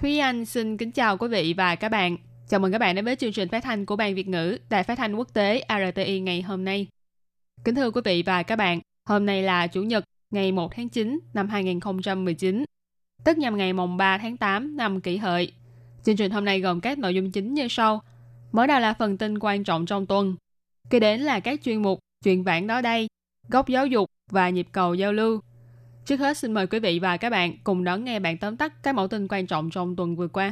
Thúy Anh xin kính chào quý vị và các bạn. Chào mừng các bạn đến với chương trình phát thanh của Ban Việt ngữ Đài Phát thanh Quốc tế RTI ngày hôm nay. Kính thưa quý vị và các bạn, hôm nay là Chủ nhật ngày 1 tháng 9 năm 2019, tức nhằm ngày mùng 3 tháng 8 năm kỷ hợi. Chương trình hôm nay gồm các nội dung chính như sau. Mở đầu là phần tin quan trọng trong tuần. Kế đến là các chuyên mục Chuyện vãng đó đây, Góc giáo dục và Nhịp cầu giao lưu. Trước hết xin mời quý vị và các bạn cùng đón nghe bản tóm tắt các mẫu tin quan trọng trong tuần vừa qua.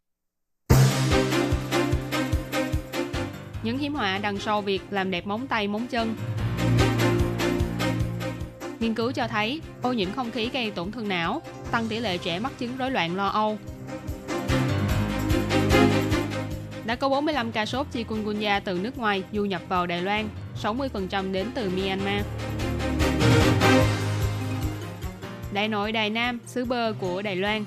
Những hiểm họa đằng sau việc làm đẹp móng tay móng chân. Nghiên cứu cho thấy ô nhiễm không khí gây tổn thương não, tăng tỷ lệ trẻ mắc chứng rối loạn lo âu. Đã có 45 ca sốt chikungunya từ nước ngoài du nhập vào Đài Loan, 60% đến từ Myanmar. Đại nội Đài Nam, xứ bơ của Đài Loan.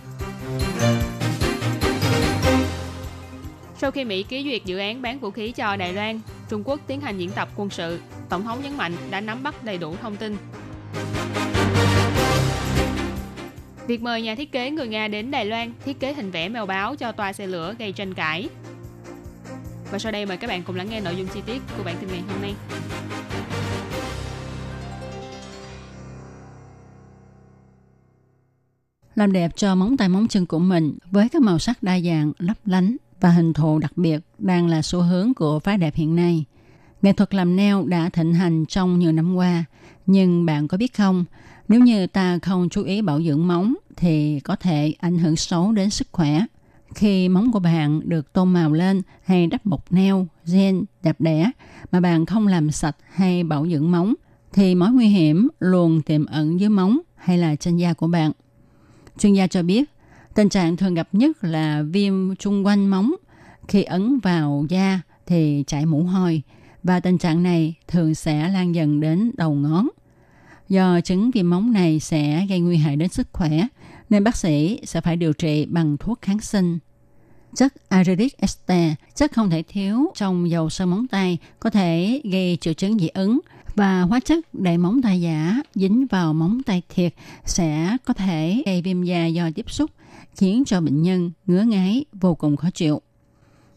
Sau khi Mỹ ký duyệt dự án bán vũ khí cho Đài Loan, Trung Quốc tiến hành diễn tập quân sự. Tổng thống nhấn mạnh đã nắm bắt đầy đủ thông tin. Việc mời nhà thiết kế người Nga đến Đài Loan thiết kế hình vẽ mèo báo cho toa xe lửa gây tranh cãi. Và sau đây mời các bạn cùng lắng nghe nội dung chi tiết của bản tin ngày hôm nay. Làm đẹp cho móng tay móng chân của mình với các màu sắc đa dạng, lấp lánh và hình thù đặc biệt đang là xu hướng của phái đẹp hiện nay. Nghệ thuật làm neo đã thịnh hành trong nhiều năm qua, nhưng bạn có biết không, nếu như ta không chú ý bảo dưỡng móng thì có thể ảnh hưởng xấu đến sức khỏe. Khi móng của bạn được tô màu lên hay đắp bột neo, gen đẹp đẽ mà bạn không làm sạch hay bảo dưỡng móng thì mối nguy hiểm luôn tiềm ẩn dưới móng hay là trên da của bạn. Chuyên gia cho biết, tình trạng thường gặp nhất là viêm chung quanh móng. Khi ấn vào da thì chảy mũ hôi và tình trạng này thường sẽ lan dần đến đầu ngón. Do chứng viêm móng này sẽ gây nguy hại đến sức khỏe, nên bác sĩ sẽ phải điều trị bằng thuốc kháng sinh. Chất iridic ester, chất không thể thiếu trong dầu sơn móng tay, có thể gây triệu chứng dị ứng, và hóa chất để móng tay giả dính vào móng tay thiệt sẽ có thể gây viêm da do tiếp xúc, khiến cho bệnh nhân ngứa ngáy vô cùng khó chịu.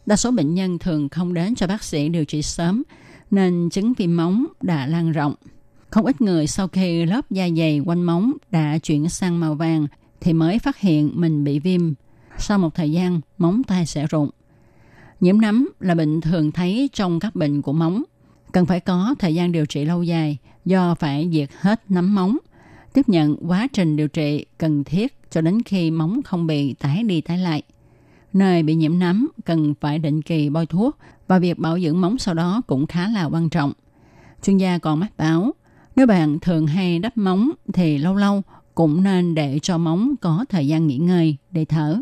Đa số bệnh nhân thường không đến cho bác sĩ điều trị sớm, nên chứng viêm móng đã lan rộng. Không ít người sau khi lớp da dày quanh móng đã chuyển sang màu vàng thì mới phát hiện mình bị viêm. Sau một thời gian, móng tay sẽ rụng. Nhiễm nấm là bệnh thường thấy trong các bệnh của móng – cần phải có thời gian điều trị lâu dài do phải diệt hết nấm móng, tiếp nhận quá trình điều trị cần thiết cho đến khi móng không bị tái đi tái lại. Nơi bị nhiễm nấm cần phải định kỳ bôi thuốc và việc bảo dưỡng móng sau đó cũng khá là quan trọng. Chuyên gia còn mách báo, nếu bạn thường hay đắp móng thì lâu lâu cũng nên để cho móng có thời gian nghỉ ngơi để thở.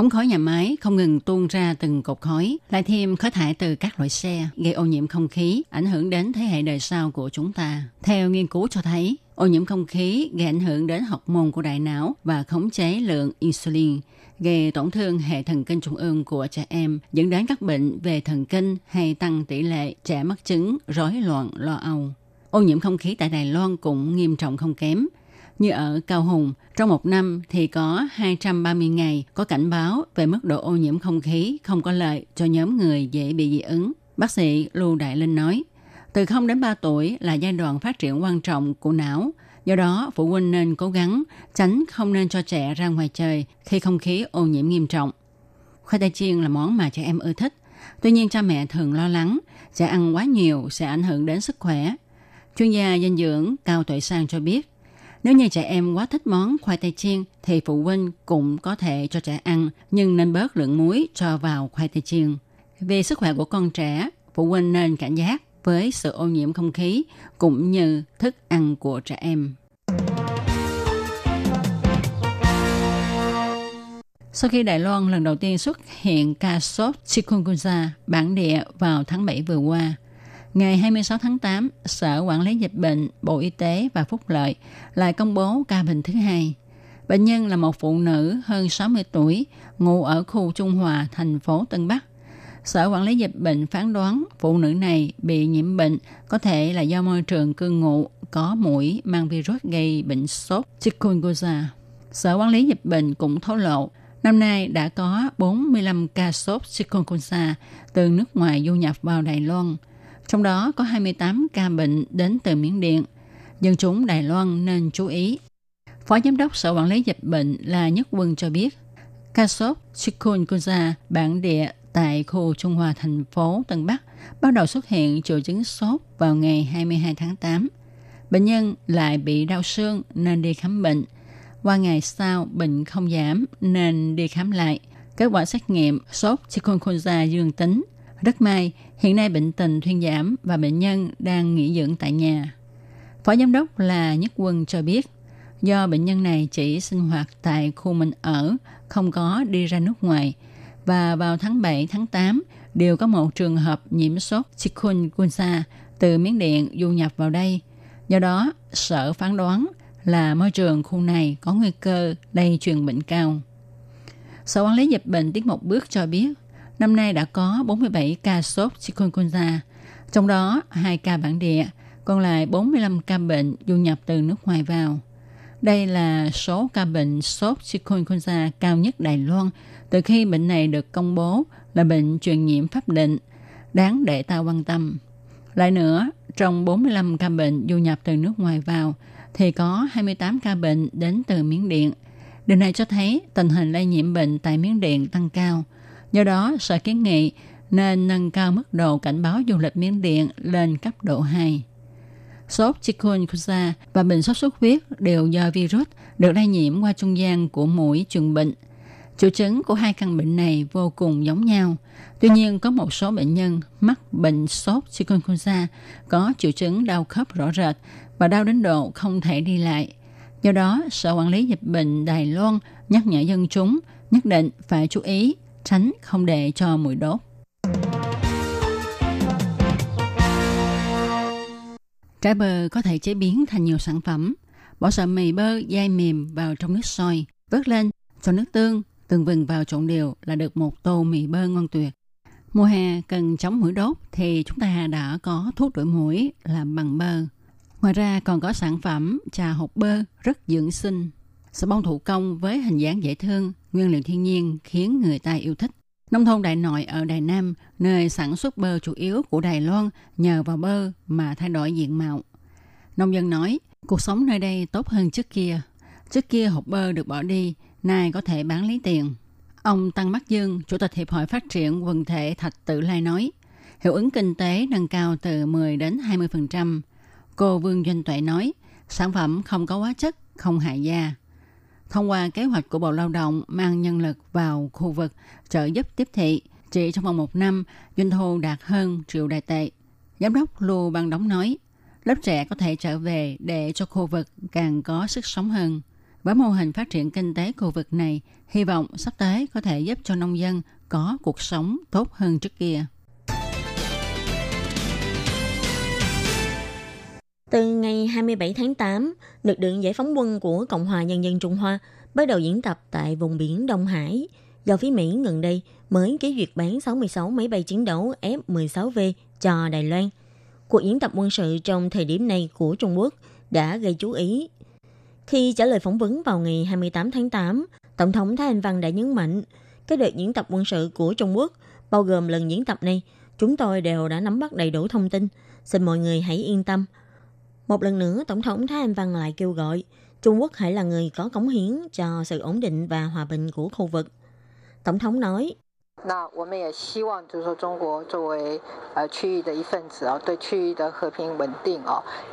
Ống khói nhà máy không ngừng tuôn ra từng cột khói, lại thêm khói thải từ các loại xe, gây ô nhiễm không khí, ảnh hưởng đến thế hệ đời sau của chúng ta. Theo nghiên cứu cho thấy, ô nhiễm không khí gây ảnh hưởng đến học môn của đại não và khống chế lượng insulin, gây tổn thương hệ thần kinh trung ương của trẻ em, dẫn đến các bệnh về thần kinh hay tăng tỷ lệ trẻ mắc chứng rối loạn lo âu. Ô nhiễm không khí tại Đài Loan cũng nghiêm trọng không kém, như ở Cao Hùng, trong một năm thì có 230 ngày có cảnh báo về mức độ ô nhiễm không khí không có lợi cho nhóm người dễ bị dị ứng. Bác sĩ Lưu Đại Linh nói, từ 0 đến 3 tuổi là giai đoạn phát triển quan trọng của não. Do đó, phụ huynh nên cố gắng tránh không nên cho trẻ ra ngoài trời khi không khí ô nhiễm nghiêm trọng. Khoai tây chiên là món mà trẻ em ưa thích. Tuy nhiên, cha mẹ thường lo lắng trẻ ăn quá nhiều sẽ ảnh hưởng đến sức khỏe. Chuyên gia dinh dưỡng Cao Tuệ Sang cho biết, nếu như trẻ em quá thích món khoai tây chiên thì phụ huynh cũng có thể cho trẻ ăn nhưng nên bớt lượng muối cho vào khoai tây chiên. Về sức khỏe của con trẻ, phụ huynh nên cảnh giác với sự ô nhiễm không khí cũng như thức ăn của trẻ em. Sau khi Đài Loan lần đầu tiên xuất hiện ca sốt chikungunya bản địa vào tháng 7 vừa qua, ngày 26 tháng 8, Sở Quản lý Dịch bệnh, Bộ Y tế và Phúc Lợi lại công bố ca bệnh thứ hai. Bệnh nhân là một phụ nữ hơn 60 tuổi, ngụ ở khu Trung Hòa, thành phố Tân Bắc. Sở Quản lý Dịch bệnh phán đoán phụ nữ này bị nhiễm bệnh có thể là do môi trường cư ngụ có mũi mang virus gây bệnh sốt chikungunya. Sở Quản lý Dịch bệnh cũng thấu lộ Năm nay đã có 45 ca sốt chikungunya từ nước ngoài du nhập vào Đài Loan. Trong đó có 28 ca bệnh đến từ Miến Điện. Dân chúng Đài Loan nên chú ý. Phó Giám đốc Sở Quản lý Dịch bệnh là Nhất Quân cho biết, ca sốt chikungunya bản địa tại khu Trung Hòa thành phố Tân Bắc bắt đầu xuất hiện triệu chứng sốt vào ngày 22 tháng 8. Bệnh nhân lại bị đau xương nên đi khám bệnh – qua ngày sau bệnh không giảm nên đi khám lại. Kết quả xét nghiệm sốt chikungunya dương tính. Rất may, hiện nay bệnh tình thuyên giảm và bệnh nhân đang nghỉ dưỡng tại nhà. Phó giám đốc là Nhất Quân cho biết, do bệnh nhân này chỉ sinh hoạt tại khu mình ở, không có đi ra nước ngoài, và vào tháng 7, tháng 8 đều có một trường hợp nhiễm sốt chikungunya từ Miến Điện du nhập vào đây. Do đó, sở phán đoán là môi trường khu này có nguy cơ lây truyền bệnh cao. Sở quản lý dịch bệnh tiến một bước cho biết, năm nay đã có 47 ca sốt chikungunya, trong đó 2 ca bản địa, còn lại 45 ca bệnh du nhập từ nước ngoài vào. Đây là số ca bệnh sốt chikungunya cao nhất Đài Loan từ khi bệnh này được công bố là bệnh truyền nhiễm pháp định, đáng để ta quan tâm. Lại nữa, trong 45 ca bệnh du nhập từ nước ngoài vào, thì có 28 ca bệnh đến từ Miến Điện. Điều này cho thấy tình hình lây nhiễm bệnh tại Miến Điện tăng cao. Do đó, Sở kiến nghị nên nâng cao mức độ cảnh báo du lịch Miến Điện lên cấp độ 2. Sốt chikungunya và bệnh sốt xuất huyết đều do virus được lây nhiễm qua trung gian của mũi truyền bệnh. Triệu chứng của hai căn bệnh này vô cùng giống nhau. Tuy nhiên, có một số bệnh nhân mắc bệnh sốt chikungunya có triệu chứng đau khớp rõ rệt và đau đến độ không thể đi lại. Do đó, Sở Quản lý Dịch bệnh Đài Loan nhắc nhở dân chúng nhất định phải chú ý tránh không để cho mũi đốt. Trái bơ có thể chế biến thành nhiều sản phẩm. Bỏ sợi mì bơ dai mềm vào trong nước sôi, vớt lên, cho nước tương, từng vừng vào trộn đều là được một tô mì bơ ngon tuyệt. Mùa hè cần chống mũi đốt thì chúng ta đã có thuốc đuổi mũi làm bằng bơ. Ngoài ra còn có sản phẩm trà hộp bơ rất dưỡng sinh. Sà bông thủ công với hình dáng dễ thương, nguyên liệu thiên nhiên khiến người ta yêu thích. Nông thôn Đại Nội ở Đài Nam, nơi sản xuất bơ chủ yếu của Đài Loan nhờ vào bơ mà thay đổi diện mạo. Nông dân nói, cuộc sống nơi đây tốt hơn trước kia. Trước kia hộp bơ được bỏ đi, nay có thể bán lấy tiền. Ông Tăng Bắc Dương, Chủ tịch Hiệp hội Phát triển quần thể Thạch Tự Lai nói, hiệu ứng kinh tế nâng cao từ 10 đến 20%. Cô Vương Doanh Tuệ nói, sản phẩm không có hóa chất, không hại da. Thông qua kế hoạch của Bộ Lao động mang nhân lực vào khu vực trợ giúp tiếp thị, chỉ trong vòng một năm, doanh thu đạt hơn triệu đại tệ. Giám đốc Lưu Ban Đóng nói, lớp trẻ có thể trở về để cho khu vực càng có sức sống hơn. Với mô hình phát triển kinh tế khu vực này, hy vọng sắp tới có thể giúp cho nông dân có cuộc sống tốt hơn trước kia. Từ ngày 27 tháng 8, lực lượng giải phóng quân của Cộng hòa Nhân dân Trung Hoa bắt đầu diễn tập tại vùng biển Đông Hải. Do phía Mỹ gần đây mới ký duyệt bán 66 máy bay chiến đấu F-16V cho Đài Loan. Cuộc diễn tập quân sự trong thời điểm này của Trung Quốc đã gây chú ý. Khi trả lời phỏng vấn vào ngày 28 tháng 8, Tổng thống Thái Anh Văn đã nhấn mạnh cái đợt diễn tập quân sự của Trung Quốc, bao gồm lần diễn tập này, chúng tôi đều đã nắm bắt đầy đủ thông tin. Xin mọi người hãy yên tâm – một lần nữa, Tổng thống Thái Anh Văn lại kêu gọi Trung Quốc hãy là người có cống hiến cho sự ổn định và hòa bình của khu vực. Tổng thống nói,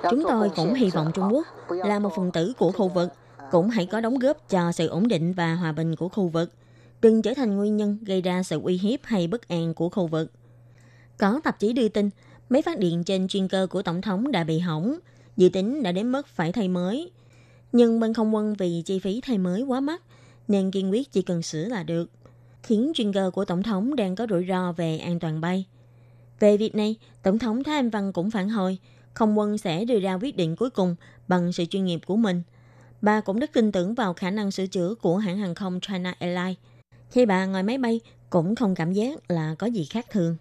Chúng tôi cũng hy vọng Trung Quốc là một phần tử của khu vực, cũng hãy có đóng góp cho sự ổn định và hòa bình của khu vực. Đừng trở thành nguyên nhân gây ra sự uy hiếp hay bất an của khu vực. Có tạp chí đưa tin, máy phát điện trên chuyên cơ của Tổng thống đã bị hỏng, dự tính đã đến mức phải thay mới. Nhưng bên không quân vì chi phí thay mới quá mắc, nên kiên quyết chỉ cần sửa là được, khiến chuyên cơ của Tổng thống đang có rủi ro về an toàn bay. Về việc này, Tổng thống Thái Anh Văn cũng phản hồi, không quân sẽ đưa ra quyết định cuối cùng bằng sự chuyên nghiệp của mình. Bà cũng rất tin tưởng vào khả năng sửa chữa của hãng hàng không China Airlines. Khi bà ngồi máy bay, cũng không cảm giác là có gì khác thường.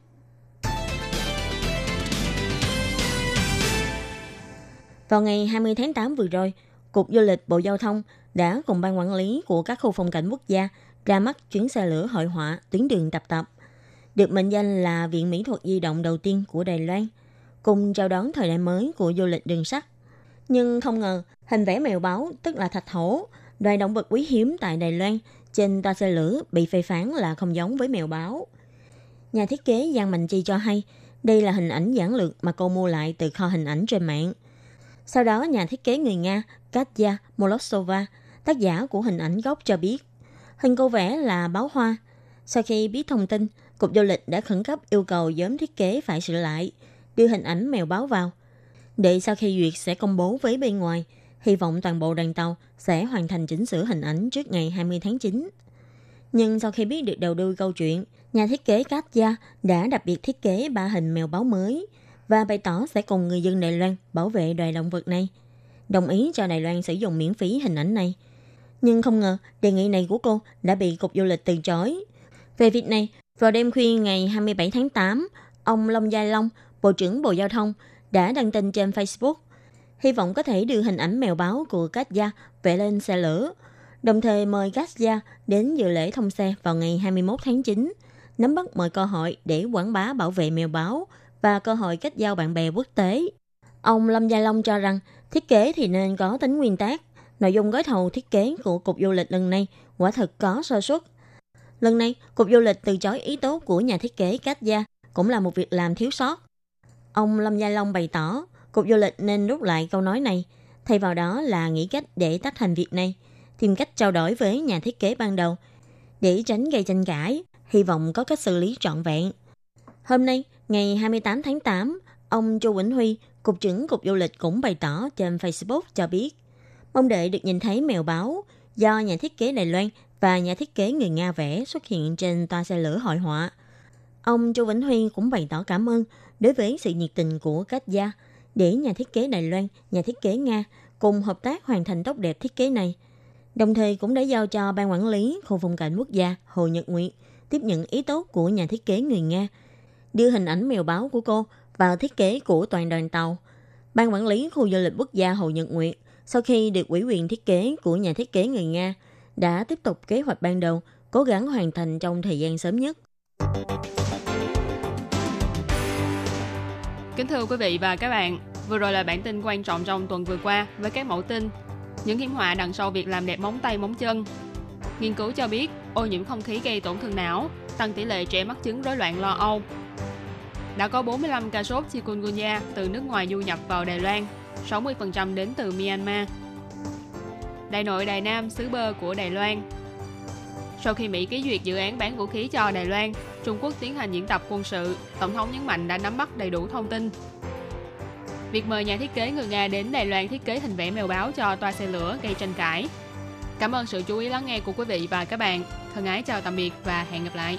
Vào ngày 20 tháng 8 vừa rồi, Cục Du lịch Bộ Giao thông đã cùng ban quản lý của các khu phong cảnh quốc gia ra mắt chuyến xe lửa hội họa tuyến đường tập tập, được mệnh danh là Viện Mỹ thuật di động đầu tiên của Đài Loan, cùng chào đón thời đại mới của du lịch đường sắt. Nhưng không ngờ, hình vẽ mèo báo, tức là thạch hổ, loài động vật quý hiếm tại Đài Loan, trên toa xe lửa bị phê phán là không giống với mèo báo. Nhà thiết kế Giang Mạnh Chi cho hay, đây là hình ảnh giản lược mà cô mua lại từ kho hình ảnh trên mạng. Sau đó, nhà thiết kế người Nga Katya Molosova, tác giả của hình ảnh gốc cho biết, hình cô vẽ là báo hoa. Sau khi biết thông tin, Cục Du lịch đã khẩn cấp yêu cầu nhóm thiết kế phải sửa lại, đưa hình ảnh mèo báo vào. Để sau khi duyệt sẽ công bố với bên ngoài, hy vọng toàn bộ đoàn tàu sẽ hoàn thành chỉnh sửa hình ảnh trước ngày 20 tháng 9. Nhưng sau khi biết được đầu đuôi câu chuyện, nhà thiết kế Katya đã đặc biệt thiết kế ba hình mèo báo mới và bày tỏ sẽ cùng người dân Đài Loan bảo vệ loài động vật này. Đồng ý cho Đài Loan sử dụng miễn phí hình ảnh này. Nhưng không ngờ đề nghị này của cô đã bị Cục Du lịch từ chối. Về việc này, vào đêm khuya ngày 27 tháng 8, ông Long Gia Long, Bộ trưởng Bộ Giao thông, đã đăng tin trên Facebook hy vọng có thể đưa hình ảnh mèo báo của Katja vẽ lên xe lửa, đồng thời mời Katja đến dự lễ thông xe vào ngày 21 tháng 9, nắm bắt mọi cơ hội để quảng bá bảo vệ mèo báo và cơ hội kết giao bạn bè quốc tế. Ông Lâm Gia Long cho rằng thiết kế thì nên có tính nguyên tắc. Nội dung gói thầu thiết kế của Cục Du lịch lần này quả thực có sơ suất. Lần này, Cục Du lịch từ chối ý tốt của nhà thiết kế Cát Gia cũng là một việc làm thiếu sót. Ông Lâm Gia Long bày tỏ, Cục Du lịch nên rút lại câu nói này, thay vào đó là nghĩ cách để tách thành việc này, tìm cách trao đổi với nhà thiết kế ban đầu, để tránh gây tranh cãi, hy vọng có cách xử lý trọn vẹn. Hôm nay, ngày 28 tháng 8, ông châu Vĩnh Huy, Cục trưởng Cục Du lịch cũng bày tỏ trên Facebook cho biết, mong đợi được nhìn thấy mèo báo do nhà thiết kế Đài Loan và nhà thiết kế người Nga vẽ xuất hiện trên toa xe lửa hội họa. Ông châu Vĩnh Huy cũng bày tỏ cảm ơn đối với sự nhiệt tình của các gia để nhà thiết kế Đài Loan, nhà thiết kế Nga cùng hợp tác hoàn thành tốt đẹp thiết kế này. Đồng thời cũng đã giao cho Ban Quản lý Khu phong cảnh quốc gia Hồ Nhật Nguyệt tiếp nhận ý tốt của nhà thiết kế người Nga, đưa hình ảnh mèo báo của cô vào thiết kế của toàn đoàn tàu. Ban Quản lý Khu du lịch quốc gia Hồ Nhật Nguyệt sau khi được ủy quyền thiết kế của nhà thiết kế người Nga đã tiếp tục kế hoạch ban đầu, cố gắng hoàn thành trong thời gian sớm nhất. Kính thưa quý vị và các bạn, vừa rồi là bản tin quan trọng trong tuần vừa qua với các mẫu tin. Những hiểm họa đằng sau việc làm đẹp móng tay móng chân. Nghiên cứu cho biết ô nhiễm không khí gây tổn thương não, tăng tỷ lệ trẻ mắc chứng rối loạn lo âu. Đã có 45 ca sốt chikungunya từ nước ngoài du nhập vào Đài Loan, 60% đến từ Myanmar. Đại nội Đài Nam xứ bơ của Đài Loan sau khi Mỹ ký duyệt dự án bán vũ khí cho Đài Loan, Trung Quốc tiến hành diễn tập quân sự, Tổng thống nhấn mạnh đã nắm bắt đầy đủ thông tin. Việc mời nhà thiết kế người Nga đến Đài Loan thiết kế hình vẽ mèo báo cho toa xe lửa gây tranh cãi. Cảm ơn sự chú ý lắng nghe của quý vị và các bạn. Thân ái chào tạm biệt và hẹn gặp lại.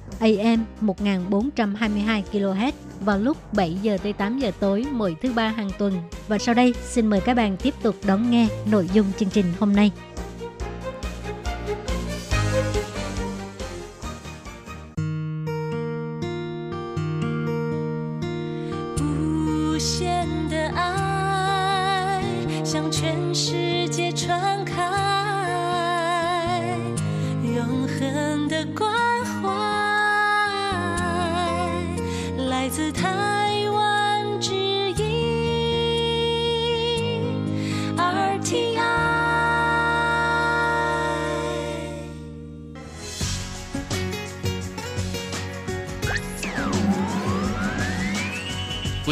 AM 1422 kHz vào lúc 7 giờ tới 8 giờ tối mỗi thứ ba hàng tuần. Và sau đây, xin mời các bạn tiếp tục đón nghe nội dung chương trình hôm nay.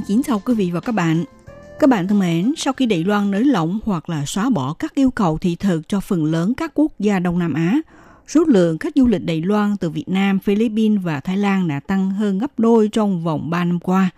Xin kính chào quý vị và các bạn. Các bạn thân mến, sau khi Đài Loan nới lỏng hoặc là xóa bỏ các yêu cầu thị thực cho phần lớn các quốc gia Đông Nam Á, số lượng khách du lịch Đài Loan từ Việt Nam, Philippines và Thái Lan đã tăng hơn gấp đôi trong vòng 3 năm qua.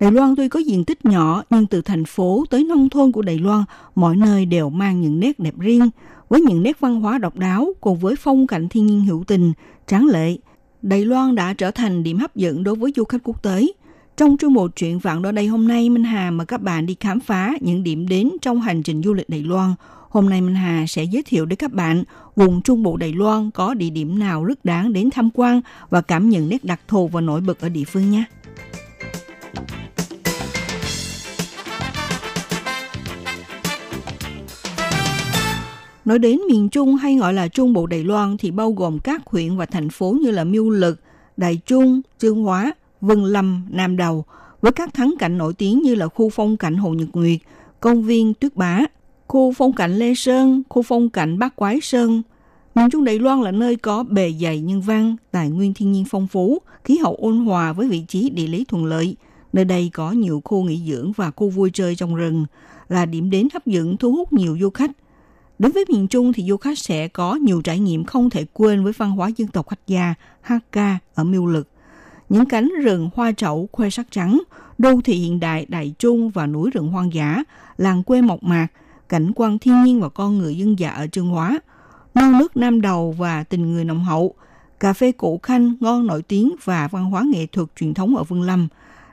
Đài Loan tuy có diện tích nhỏ nhưng từ thành phố tới nông thôn của Đài Loan, mọi nơi đều mang những nét đẹp riêng, với những nét văn hóa độc đáo cùng với phong cảnh thiên nhiên hữu tình, tráng lệ. Đài Loan đã trở thành điểm hấp dẫn đối với du khách quốc tế – trong chương mục chuyện vạn đó đây hôm nay, Minh Hà mời các bạn đi khám phá những điểm đến trong hành trình du lịch Đài Loan. Hôm nay Minh Hà sẽ giới thiệu đến các bạn vùng Trung Bộ Đài Loan có địa điểm nào rất đáng đến tham quan và cảm nhận nét đặc thù và nổi bật ở địa phương nhé. Nói đến miền Trung hay gọi là Trung Bộ Đài Loan thì bao gồm các huyện và thành phố như là Miêu Lực, Đài Trung, Trương Hóa, Vân Lâm, Nam Đầu với các thắng cảnh nổi tiếng như là khu phong cảnh Hồ Nhật Nguyệt, công viên Tuyết Bá, khu phong cảnh Lê Sơn, khu phong cảnh Bát Quái Sơn. Miền Trung Đài Loan là nơi có bề dày nhân văn, tài nguyên thiên nhiên phong phú, khí hậu ôn hòa với vị trí địa lý thuận lợi. Nơi đây có nhiều khu nghỉ dưỡng và khu vui chơi trong rừng, là điểm đến hấp dẫn thu hút nhiều du khách. Đến với miền Trung thì du khách sẽ có nhiều trải nghiệm không thể quên với văn hóa dân tộc khách gia Hakka ở Miêu Lực những cánh rừng hoa trậu khoe sắc trắng, đô thị hiện đại đại trung và núi rừng hoang dã, làng quê mộc mạc, cảnh quan thiên nhiên và con người dân dạ ở Trương Hóa, non nước Nam Đầu và tình người nồng hậu, cà phê cổ khanh ngon nổi tiếng và văn hóa nghệ thuật truyền thống ở Vương Lâm.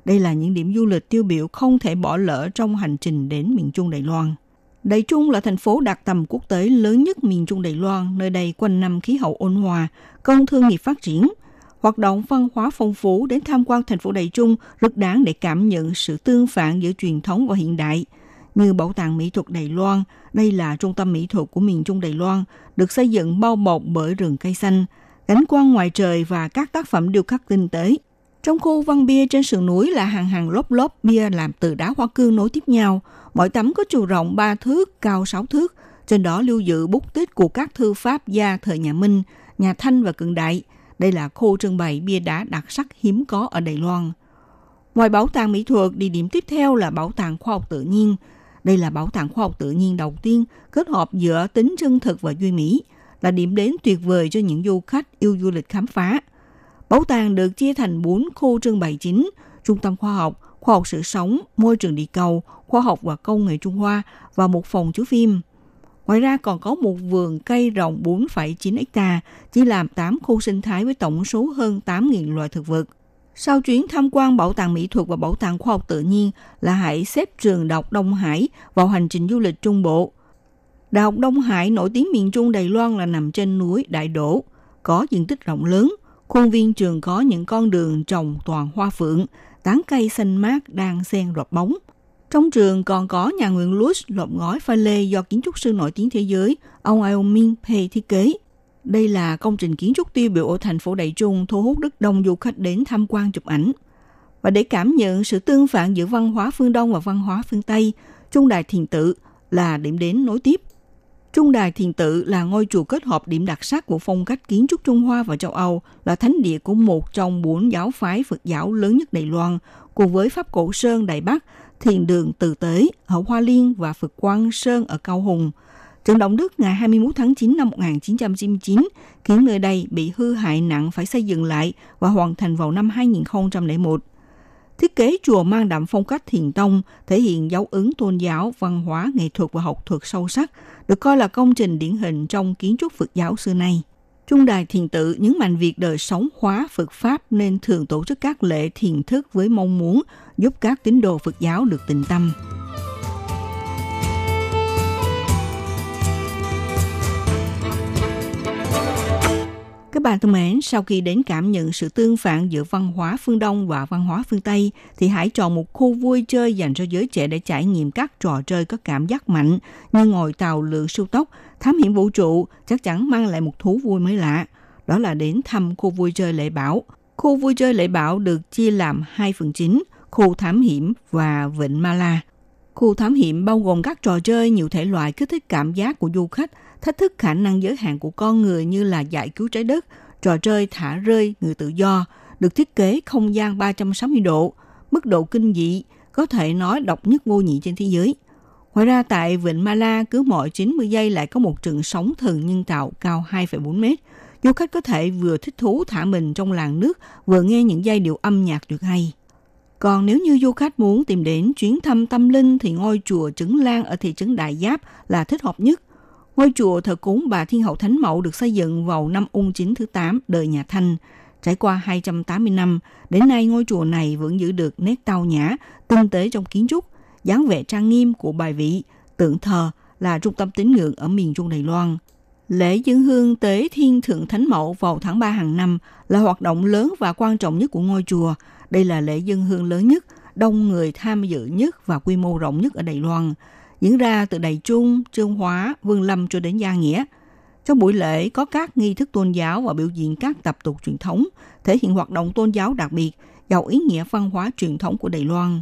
Đây là những điểm du lịch tiêu biểu không thể bỏ lỡ trong hành trình đến miền Trung Đài Loan. Đài Trung là thành phố đạt tầm quốc tế lớn nhất miền Trung Đài Loan, nơi đây quanh năm khí hậu ôn hòa, công thương nghiệp phát triển – hoạt động văn hóa phong phú đến tham quan thành phố Đài Trung rất đáng để cảm nhận sự tương phản giữa truyền thống và hiện đại. Như Bảo tàng Mỹ thuật Đài Loan, đây là trung tâm mỹ thuật của miền Trung Đài Loan, được xây dựng bao bọc bởi rừng cây xanh, cảnh quan ngoài trời và các tác phẩm điêu khắc tinh tế. Trong khu văn bia trên sườn núi là hàng hàng lốp lốp bia làm từ đá hoa cương nối tiếp nhau. Mỗi tấm có chiều rộng 3 thước, cao 6 thước. Trên đó lưu giữ bút tích của các thư pháp gia thời nhà Minh, nhà Thanh và cận đại – đây là khu trưng bày bia đá đặc sắc hiếm có ở Đài Loan. Ngoài bảo tàng mỹ thuật, địa điểm tiếp theo là bảo tàng khoa học tự nhiên. Đây là bảo tàng khoa học tự nhiên đầu tiên kết hợp giữa tính chân thực và duy mỹ, là điểm đến tuyệt vời cho những du khách yêu du lịch khám phá. Bảo tàng được chia thành 4 khu trưng bày chính, trung tâm khoa học, khoa học sự sống, môi trường địa cầu, khoa học và công nghệ Trung Hoa và một phòng chiếu phim. Ngoài ra còn có một vườn cây rộng 4,9 ha, chỉ làm 8 khu sinh thái với tổng số hơn 8.000 loài thực vật. Sau chuyến tham quan Bảo tàng Mỹ thuật và Bảo tàng Khoa học Tự nhiên là hãy xếp trường đọc Đông Hải vào hành trình du lịch Trung Bộ. Đại học Đông Hải nổi tiếng miền Trung Đài Loan là nằm trên núi Đại Đỗ, có diện tích rộng lớn. Khuôn viên trường có những con đường trồng toàn hoa phượng, tán cây xanh mát đang xen rọt bóng – trong trường còn có nhà nguyện Lutz lợp ngói pha lê do kiến trúc sư nổi tiếng thế giới, ông Aomin Pei thiết kế. Đây là công trình kiến trúc tiêu biểu ở thành phố Đại Trung thu hút rất đông du khách đến tham quan chụp ảnh. Và để cảm nhận sự tương phản giữa văn hóa phương Đông và văn hóa phương Tây, Trung Đài Thiền Tự là điểm đến nối tiếp. Trung Đài Thiền Tự là ngôi chùa kết hợp điểm đặc sắc của phong cách kiến trúc Trung Hoa và châu Âu, là thánh địa của một trong bốn giáo phái Phật giáo lớn nhất Đài Loan, cùng với Pháp Cổ Sơn Đại Bắc thiền đường Từ Tế ở Hoa Liên và Phật Quang Sơn ở Cao Hùng. Trận động đất ngày 21 tháng 9 năm 1999 khiến nơi đây bị hư hại nặng phải xây dựng lại và hoàn thành vào năm 2001. Thiết kế chùa mang đậm phong cách thiền tông, thể hiện dấu ấn tôn giáo, văn hóa, nghệ thuật và học thuật sâu sắc, được coi là công trình điển hình trong kiến trúc Phật giáo xưa nay. Trung đài thiền tự nhấn mạnh việc đời sống hóa Phật Pháp nên thường tổ chức các lễ thiền thức với mong muốn giúp các tín đồ Phật giáo được tịnh tâm. Các bạn thân mến, sau khi đến cảm nhận sự tương phản giữa văn hóa phương Đông và văn hóa phương Tây, thì hãy chọn một khu vui chơi dành cho giới trẻ để trải nghiệm các trò chơi có cảm giác mạnh như ngồi tàu lượn siêu tốc, thám hiểm vũ trụ, chắc chắn mang lại một thú vui mới lạ. Đó là đến thăm khu vui chơi Lệ Bảo. Khu vui chơi Lệ Bảo được chia làm hai phần chính, khu thám hiểm và Vịnh Mala. Khu thám hiểm bao gồm các trò chơi nhiều thể loại kích thích cảm giác của du khách, thách thức khả năng giới hạn của con người như là giải cứu trái đất, trò chơi thả rơi người tự do, được thiết kế không gian 360 độ, mức độ kinh dị, có thể nói độc nhất vô nhị trên thế giới. Ngoài ra tại Vịnh Mala cứ mỗi 90 giây lại có một trận sóng thần nhân tạo cao 2,4 mét. Du khách có thể vừa thích thú thả mình trong làn nước, vừa nghe những giai điệu âm nhạc tuyệt hay. Còn nếu như du khách muốn tìm đến chuyến thăm tâm linh thì ngôi chùa Trứng Lan ở thị trấn Đại Giáp là thích hợp nhất. Ngôi chùa thờ cúng bà Thiên Hậu Thánh Mẫu được xây dựng vào năm ung chính thứ 8 đời nhà Thanh. Trải qua 280 năm, đến nay ngôi chùa này vẫn giữ được nét tao nhã, tinh tế trong kiến trúc, dáng vẻ trang nghiêm của bài vị, tượng thờ là trung tâm tín ngưỡng ở miền Trung Đài Loan. Lễ dân hương tế Thiên Thượng Thánh Mẫu vào tháng 3 hàng năm là hoạt động lớn và quan trọng nhất của ngôi chùa. Đây là lễ dân hương lớn nhất, đông người tham dự nhất và quy mô rộng nhất ở Đài Loan diễn ra từ Đài Trung, Trương Hóa, Vương Lâm cho đến Gia Nghĩa. Trong buổi lễ có các nghi thức tôn giáo và biểu diễn các tập tục truyền thống, thể hiện hoạt động tôn giáo đặc biệt, giàu ý nghĩa văn hóa truyền thống của Đài Loan.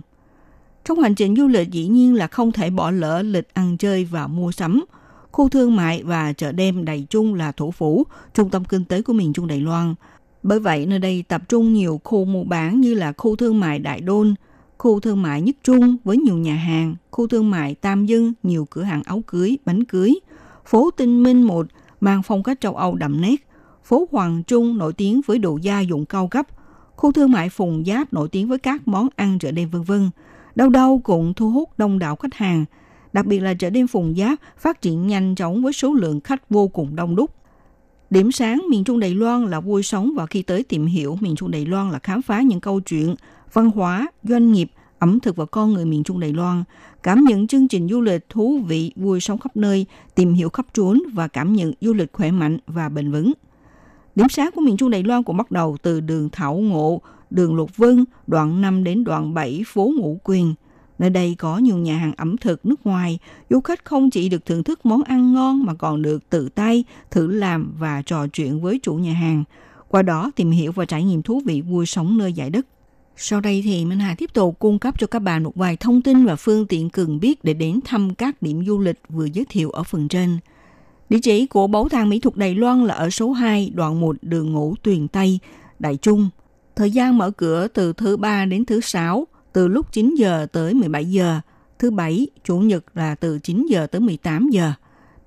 Trong hành trình du lịch dĩ nhiên là không thể bỏ lỡ lịch ăn chơi và mua sắm. Khu thương mại và chợ đêm Đài Trung là thủ phủ, trung tâm kinh tế của miền Trung Đài Loan. Bởi vậy, nơi đây tập trung nhiều khu mua bán như là khu thương mại Đại Đôn, khu thương mại Nhất Trung với nhiều nhà hàng, khu thương mại Tam Dân nhiều cửa hàng áo cưới, bánh cưới, phố Tinh Minh một mang phong cách châu Âu đậm nét, phố Hoàng Trung nổi tiếng với đồ gia dụng cao cấp, khu thương mại Phùng Giáp nổi tiếng với các món ăn chợ đêm vân vân. Đâu đâu cũng thu hút đông đảo khách hàng, đặc biệt là chợ đêm Phùng Giáp phát triển nhanh chóng với số lượng khách vô cùng đông đúc. Điểm sáng miền Trung Đài Loan là vui sống và khi tới tìm hiểu miền Trung Đài Loan là khám phá những câu chuyện văn hóa, doanh nghiệp, ẩm thực và con người miền Trung Đài Loan, cảm nhận chương trình du lịch thú vị, vui sống khắp nơi, tìm hiểu khắp trốn và cảm nhận du lịch khỏe mạnh và bền vững. Điểm sáng của miền Trung Đài Loan cũng bắt đầu từ đường Thảo Ngộ, đường Lục Vân, đoạn 5 đến đoạn 7 phố Ngũ Quyền. Nơi đây có nhiều nhà hàng ẩm thực nước ngoài, du khách không chỉ được thưởng thức món ăn ngon mà còn được tự tay thử làm và trò chuyện với chủ nhà hàng. Qua đó tìm hiểu và trải nghiệm thú vị vui sống nơi giải đất. Sau đây thì Minh Hà tiếp tục cung cấp cho các bạn một vài thông tin và phương tiện cần biết để đến thăm các điểm du lịch vừa giới thiệu ở phần trên. Địa chỉ của Bảo tàng Mỹ thuật Đài Loan là ở số 2, đoạn 1 đường Ngũ Tuyền Tây, Đại Trung. Thời gian mở cửa từ thứ ba đến thứ sáu, từ lúc 9 giờ tới 17 giờ. Thứ bảy, chủ nhật là từ 9 giờ tới 18 giờ.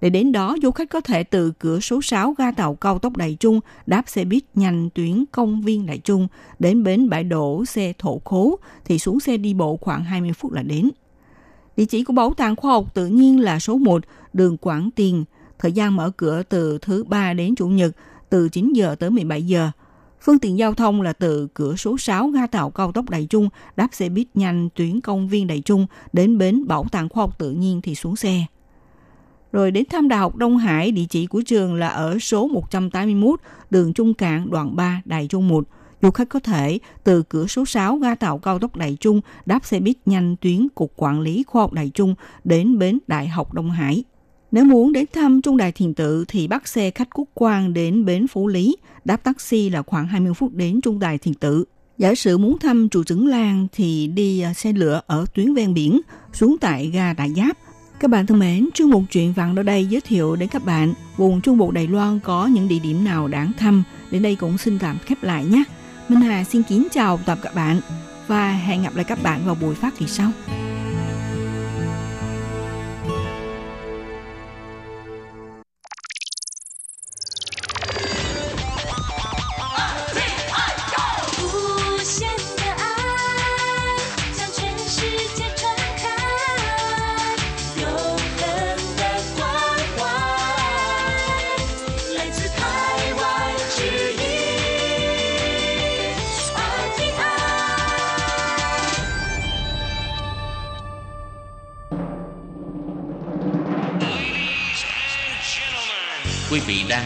Để đến đó, du khách có thể từ cửa số 6 ga tàu cao tốc Đại Trung đáp xe buýt nhanh tuyến công viên Đại Trung đến bến bãi đổ xe thổ khố thì xuống xe đi bộ khoảng 20 phút là đến. Địa chỉ của Bảo tàng Khoa học Tự nhiên là số 1, đường Quảng Tiền. Thời gian mở cửa từ thứ ba đến Chủ nhật, từ 9 giờ tới 17 giờ. Phương tiện giao thông là từ cửa số 6 ga tàu cao tốc Đại Trung đáp xe buýt nhanh tuyến công viên Đại Trung đến bến Bảo tàng Khoa học Tự nhiên thì xuống xe. Rồi đến thăm Đại học Đông Hải, địa chỉ của trường là ở số 181, đường Trung Cạn, đoạn 3, Đại Trung 1. Du khách có thể từ cửa số 6 ga tàu cao tốc Đại Trung đáp xe buýt nhanh tuyến Cục Quản lý Khoa học Đại Trung đến bến Đại học Đông Hải. Nếu muốn đến thăm Trung Đài Thiền Tự thì bắt xe khách quốc quan đến bến Phú Lý, đáp taxi là khoảng 20 phút đến Trung Đài Thiền Tự. Giả sử muốn thăm chùa Trứng Lan thì đi à, xe lửa ở tuyến ven biển xuống tại ga Đại Giáp các bạn thân mến, chương mục chuyện vặn ở đây giới thiệu đến các bạn vùng Trung Bộ Đài Loan có những địa điểm nào đáng thăm. Đến đây cũng xin tạm khép lại nhé. Minh Hà xin kính chào tạm các bạn và hẹn gặp lại các bạn vào buổi phát kỳ sau.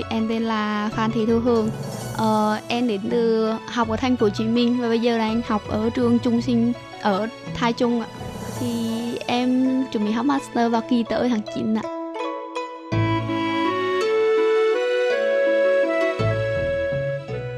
Ơi, em tên là Phan Thị Thu Hương. Ờ, em đến từ học ở thành phố Hồ Chí Minh và bây giờ là em học ở trường trung sinh ở Thái Trung ạ. Thì em chuẩn bị học master vào kỳ tới tháng 9 ạ.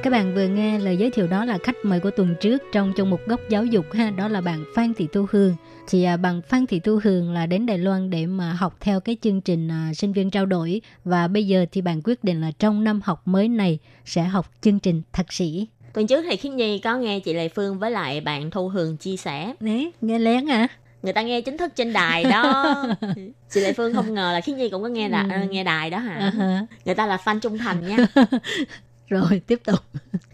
Các bạn vừa nghe lời giới thiệu đó là khách mời của tuần trước trong trong một góc giáo dục ha, đó là bạn Phan Thị Tu Hương. Thì à, bạn Phan Thị Tu Hương là đến Đài Loan để mà học theo cái chương trình à, sinh viên trao đổi và bây giờ thì bạn quyết định là trong năm học mới này sẽ học chương trình thạc sĩ. Tuần trước thì Khiết Nhi có nghe chị Lệ Phương với lại bạn Thu Hường chia sẻ Nè, nghe lén à? người ta nghe chính thức trên đài đó chị Lệ Phương không ngờ là Khiết Nhi cũng có nghe đài, Ừ. nghe đài đó hả hả. người ta là fan trung thành nha Rồi tiếp tục.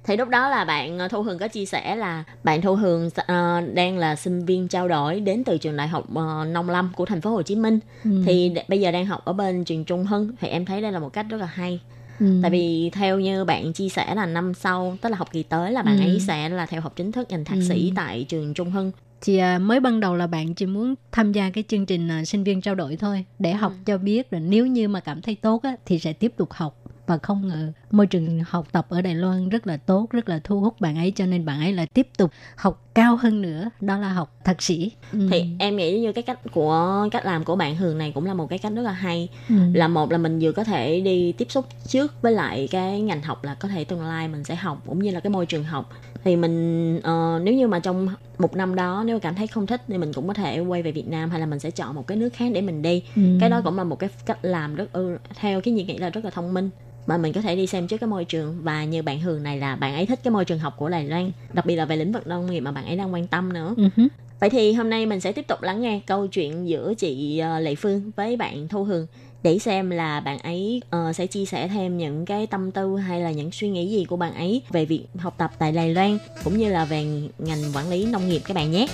thì lúc đó là bạn ờ, Thu Hường có chia sẻ là bạn Thu Hường ờ, đang là sinh viên trao đổi đến từ trường đại học ờ, Nông Lâm của thành phố Hồ Chí Minh Ừ. thì đ- bây giờ đang học ở bên trường Trung Hưng thì em thấy đây là một cách rất là hay Ừ. tại vì theo như bạn chia sẻ là năm sau tức là học kỳ tới là bạn Ừ. ấy sẽ là theo học chính thức ngành thạc Ừ. sĩ tại trường Trung Hưng thì mới ban đầu là bạn chỉ muốn tham gia cái chương trình sinh viên trao đổi thôi để học Ừ. cho biết rồi nếu như mà cảm thấy tốt á, thì sẽ tiếp tục học và không ngờ môi trường học tập ở Đài Loan rất là tốt rất là thu hút bạn ấy cho nên bạn ấy là tiếp tục học cao hơn nữa đó là học thạc sĩ ừ. thì em nghĩ như cái cách của cách làm của bạn Hường này cũng là một cái cách rất là hay ừ. là một là mình vừa có thể đi tiếp xúc trước với lại cái ngành học là có thể tương lai mình sẽ học cũng như là cái môi trường học thì mình ờ, nếu như mà trong một năm đó nếu cảm thấy không thích thì mình cũng có thể quay về Việt Nam hay là mình sẽ chọn một cái nước khác để mình đi Ừ. cái đó cũng là một cái cách làm rất ừ, theo cái gì nghĩ là rất là thông minh mà mình có thể đi xem trước cái môi trường và như bạn Hường này là bạn ấy thích cái môi trường học của Đài Loan đặc biệt là về lĩnh vực nông nghiệp mà bạn ấy đang quan tâm nữa hứ. Vậy thì hôm nay mình sẽ tiếp tục lắng nghe câu chuyện giữa chị ờ, Lệ Phương với bạn Thu Hường để xem là bạn ấy ờ, sẽ chia sẻ thêm những cái tâm tư hay là những suy nghĩ gì của bạn ấy về việc học tập tại Đài Loan cũng như là về ngành quản lý nông nghiệp các bạn nhé.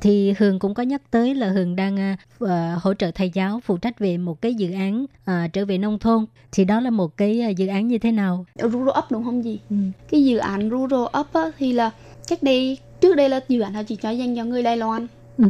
Thì Hường cũng có nhắc tới là Hường đang ờ, hỗ trợ thầy giáo phụ trách về một cái dự án à, trở về nông thôn thì đó là một cái à, dự án như thế nào Rural Up đúng không gì? Ừ. Cái dự án Rural Up á, thì là cách đây trước đây là dự án là chỉ cho dành cho người Đài Loan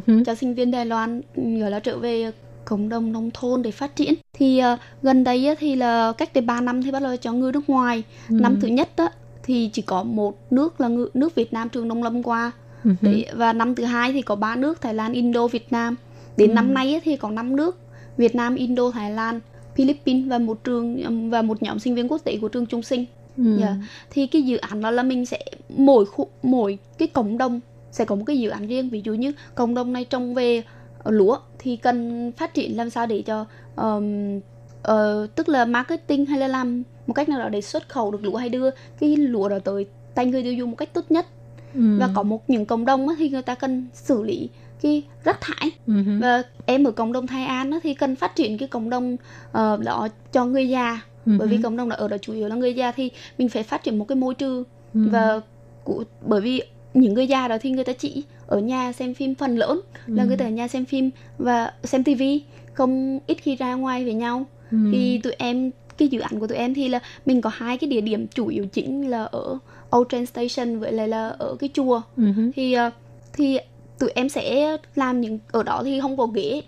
hứ. cho sinh viên Đài Loan ừ, gọi là trở về cộng đồng nông thôn để phát triển thì ờ, gần đây á, thì là cách đây 3 năm thì bắt đầu cho người nước ngoài Ừ. năm thứ nhất á, thì chỉ có một nước là ngư, nước Việt Nam trường nông lâm qua Hứ. để, và năm thứ hai thì có ba nước Thái Lan Indo Việt Nam đến Ừ. năm nay thì có 5 nước Việt Nam Indo Thái Lan Philippines và một trường và một nhóm sinh viên quốc tế của trường Trung sinh Ừ. Dạ. thì cái dự án đó là mình sẽ mỗi khu mỗi cái cộng đồng sẽ có một cái dự án riêng ví dụ như cộng đồng này trồng về lúa thì cần phát triển làm sao để cho ờm, ờ, tức là marketing hay là làm một cách nào đó để xuất khẩu được lúa hay đưa cái lúa đó tới tay người tiêu dùng một cách tốt nhất Ừ. và có một những cộng đồng thì người ta cần xử lý cái rác thải Ừ hứ. và em ở cộng đồng Thái An thì cần phát triển cái cộng đồng ờ, đó cho người già Ừ bởi vì cộng đồng đó ở đó chủ yếu là người già thì mình phải phát triển một cái môi trường Ừ. và của, bởi vì những người già đó thì người ta chỉ ở nhà xem phim phần lớn là Ừ. người ta ở nhà xem phim và xem tivi không ít khi ra ngoài với nhau Ừ. thì tụi em cái dự án của tụi em thì là mình có hai cái địa điểm chủ yếu chính là ở Old Train Station với lại là ở cái chùa Ừ hứ. thì ờ, thì tụi em sẽ làm những ở đó thì không có ghế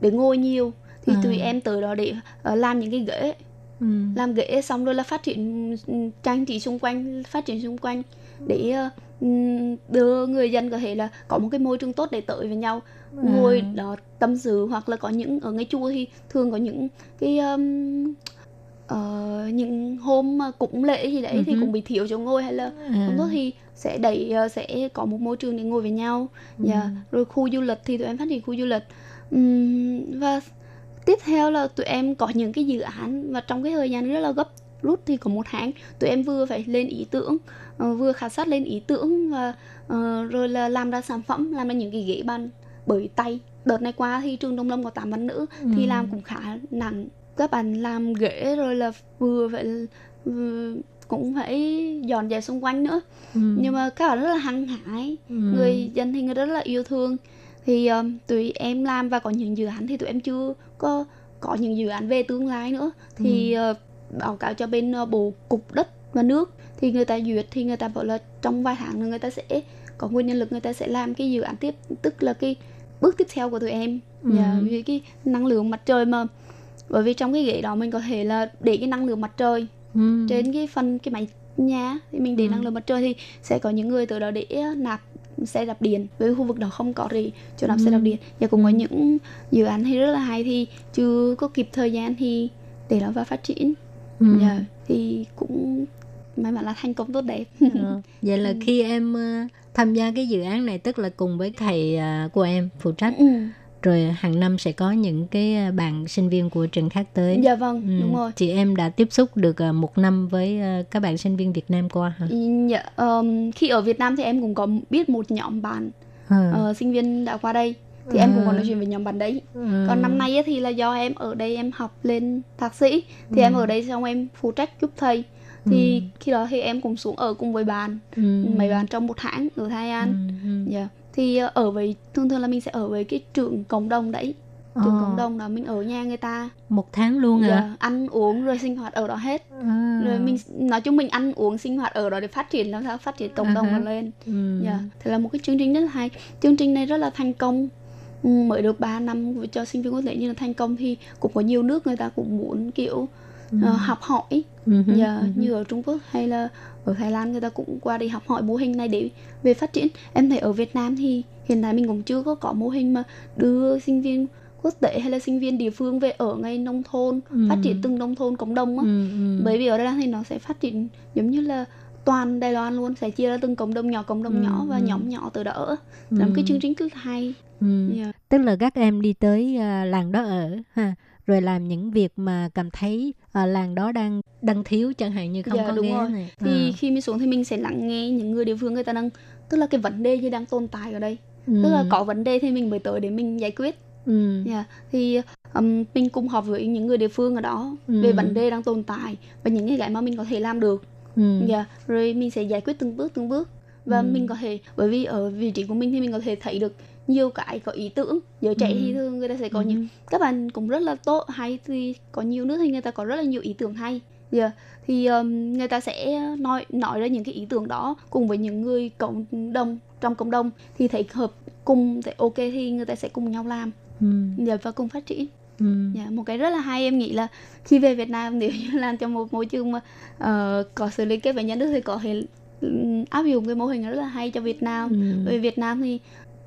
để ngồi nhiều thì À. tụi em tới đó để ờ, làm những cái ghế Ừ. làm ghế xong rồi là phát triển ừm, trang trí xung quanh phát triển xung quanh để ờ, đưa người dân có thể là có một cái môi trường tốt để tới với nhau ngồi đó tâm sự hoặc là có những ở ngay chùa thì thường có những cái um, ờ, những hôm mà cúng lễ gì đấy thì Ừ cũng bị thiếu chỗ ngồi hay là À. không tốt thì sẽ đẩy ờ, sẽ có một môi trường để ngồi với nhau. Dạ rồi khu du lịch thì tụi em phát triển khu du lịch. Ừm, và tiếp theo là tụi em có những cái dự án và trong cái thời gian rất là gấp rút thì có một tháng tụi em vừa phải lên ý tưởng uh, vừa khảo sát lên ý tưởng và uh, rồi là làm ra sản phẩm làm ra những cái ghế bàn bởi tay. Đợt này qua thì trường đông lâm có 8 bạn nữ ừ. thì làm cũng khá nặng các bạn làm ghế rồi là vừa phải vừa cũng phải dọn dẹp xung quanh nữa ừ. nhưng mà các bạn rất là hăng hái ừ. người dân thì người rất là yêu thương thì um, tụi em làm và có những dự án thì tụi em chưa có có những dự án về tương lai nữa thì ừ. uh, báo cáo cho bên uh, bộ cục đất và nước thì người ta duyệt thì người ta bảo là trong vài tháng nữa người ta sẽ có nguyên nhân lực người ta sẽ làm cái dự án tiếp tức là cái bước tiếp theo của tụi em ừ. yeah, dạ, vì cái năng lượng mặt trời mà bởi vì trong cái ghế đó mình có thể là để cái năng lượng mặt trời ừ. trên cái phần cái máy nhà thì mình để ừ. năng lượng mặt trời thì sẽ có những người từ đó để nạp xe đạp điện với khu vực đó không có gì chỗ nạp ừ. xe đạp điện và cũng có những dự án thì rất là hay thì chưa có kịp thời gian thì để nó vào phát triển ừ. yeah, dạ, thì cũng may mắn là thành công tốt đẹp ừ. vậy là ừ. khi em uh, tham gia cái dự án này tức là cùng với thầy uh, của em phụ trách ừ rồi hàng năm sẽ có những cái à, bạn sinh viên của trường khác tới dạ vâng ừ. đúng rồi chị em đã tiếp xúc được à, một năm với à, các bạn sinh viên Việt Nam qua hả dạ um, khi ở Việt Nam thì em cũng có biết một nhóm bạn ừ. uh, sinh viên đã qua đây thì ừ. em cũng còn nói chuyện với nhóm bạn đấy ừ. còn năm nay thì là do em ở đây em học lên thạc sĩ thì ừ. em ở đây xong em phụ trách giúp thầy thì ừ. khi đó thì em cũng xuống ở cùng với bạn ừ. mấy bạn trong một tháng ở Thái An ừ. ừ. yeah thì ờ, ở với thường thường là mình sẽ ở với cái trường cộng đồng đấy trường ờ. cộng đồng đó mình ở nhà người ta một tháng luôn à ăn uống rồi sinh hoạt ở đó hết à. rồi mình nói chung mình ăn uống sinh hoạt ở đó để phát triển làm sao phát triển cộng đồng uh-huh. lên ừ. dạ thế là một cái chương trình rất là hay chương trình này rất là thành công ừ, mới được 3 năm cho sinh viên quốc tế như là thành công thì cũng có nhiều nước người ta cũng muốn kiểu uh, học hỏi uh-huh. dạ, uh-huh. như ở Trung Quốc hay là ở Thái Lan người ta cũng qua đi học hỏi mô hình này để về phát triển em thấy ở Việt Nam thì hiện tại mình cũng chưa có có mô hình mà đưa sinh viên quốc tế hay là sinh viên địa phương về ở ngay nông thôn ừ. phát triển từng nông thôn cộng đồng á ừ, ừ. bởi vì ở đây thì nó sẽ phát triển giống như là toàn Đài Loan luôn sẽ chia ra từng cộng đồng nhỏ cộng đồng ừ, nhỏ và ừ. nhóm nhỏ từ đó ở làm ừ. cái chương trình cứ hay ừ. yeah. tức là các em đi tới uh, làng đó ở ha rồi làm những việc mà cảm thấy uh, làng đó đang đang thiếu chẳng hạn như không dạ, có đúng nghe rồi. này thì à. khi mình xuống thì mình sẽ lắng nghe những người địa phương người ta đang tức là cái vấn đề gì đang tồn tại ở đây ừ. tức là có vấn đề thì mình mới tới để mình giải quyết ừ. yeah. Dạ, thì um, mình cùng họp với những người địa phương ở đó ừ. về vấn đề đang tồn tại và những cái mà mình có thể làm được ừ. yeah. Dạ, rồi mình sẽ giải quyết từng bước từng bước và ừ. mình có thể bởi vì ở vị trí của mình thì mình có thể thấy được nhiều cái có ý tưởng giới trẻ ừ. thì thường người ta sẽ có ừ. những các bạn cũng rất là tốt hay thì có nhiều nước thì người ta có rất là nhiều ý tưởng hay yeah. thì um, người ta sẽ nói nói ra những cái ý tưởng đó cùng với những người cộng đồng trong cộng đồng thì thấy hợp cùng thì ok thì người ta sẽ cùng nhau làm ừ. yeah, và cùng phát triển Ừ. Yeah, một cái rất là hay em nghĩ là khi về Việt Nam nếu như làm trong một môi trường mà uh, có sự liên kết với nhà nước thì có thể áp dụng cái mô hình rất là hay cho Việt Nam ừ. bởi vì Việt Nam thì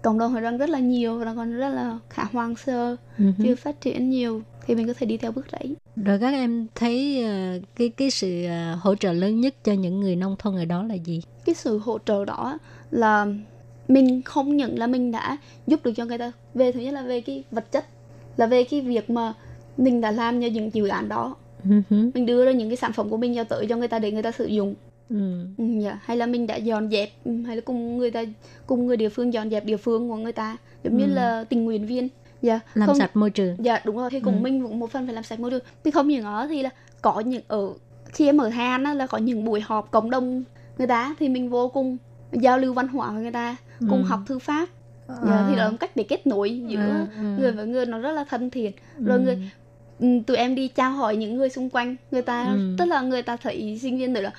cộng đồng họ đang rất là nhiều và còn rất là khá hoang sơ uh-huh. chưa phát triển nhiều thì mình có thể đi theo bước đấy. Rồi các em thấy uh, cái cái sự uh, hỗ trợ lớn nhất cho những người nông thôn ở đó là gì? Cái sự hỗ trợ đó là mình không nhận là mình đã giúp được cho người ta. Về thứ nhất là về cái vật chất là về cái việc mà mình đã làm cho những dự án đó. Uh-huh. mình đưa ra những cái sản phẩm của mình cho tới cho người ta để người ta sử dụng Ừ. ừ. Dạ. hay là mình đã dọn dẹp ừ, hay là cùng người ta cùng người địa phương dọn dẹp địa phương của người ta giống ừ. như là tình nguyện viên dạ làm không, sạch môi trường dạ đúng rồi thì cùng ừ. mình cũng một phần phải làm sạch môi trường thì không những ở thì là có những ở khi em ở Hà An á, là có những buổi họp cộng đồng người ta thì mình vô cùng giao lưu văn hóa với người ta cùng ừ. học thư pháp à. dạ, thì đó là một cách để kết nối giữa à, à. người với người nó rất là thân thiện rồi ừ. người tụi em đi trao hỏi những người xung quanh người ta ừ. tức là người ta thấy sinh viên rồi là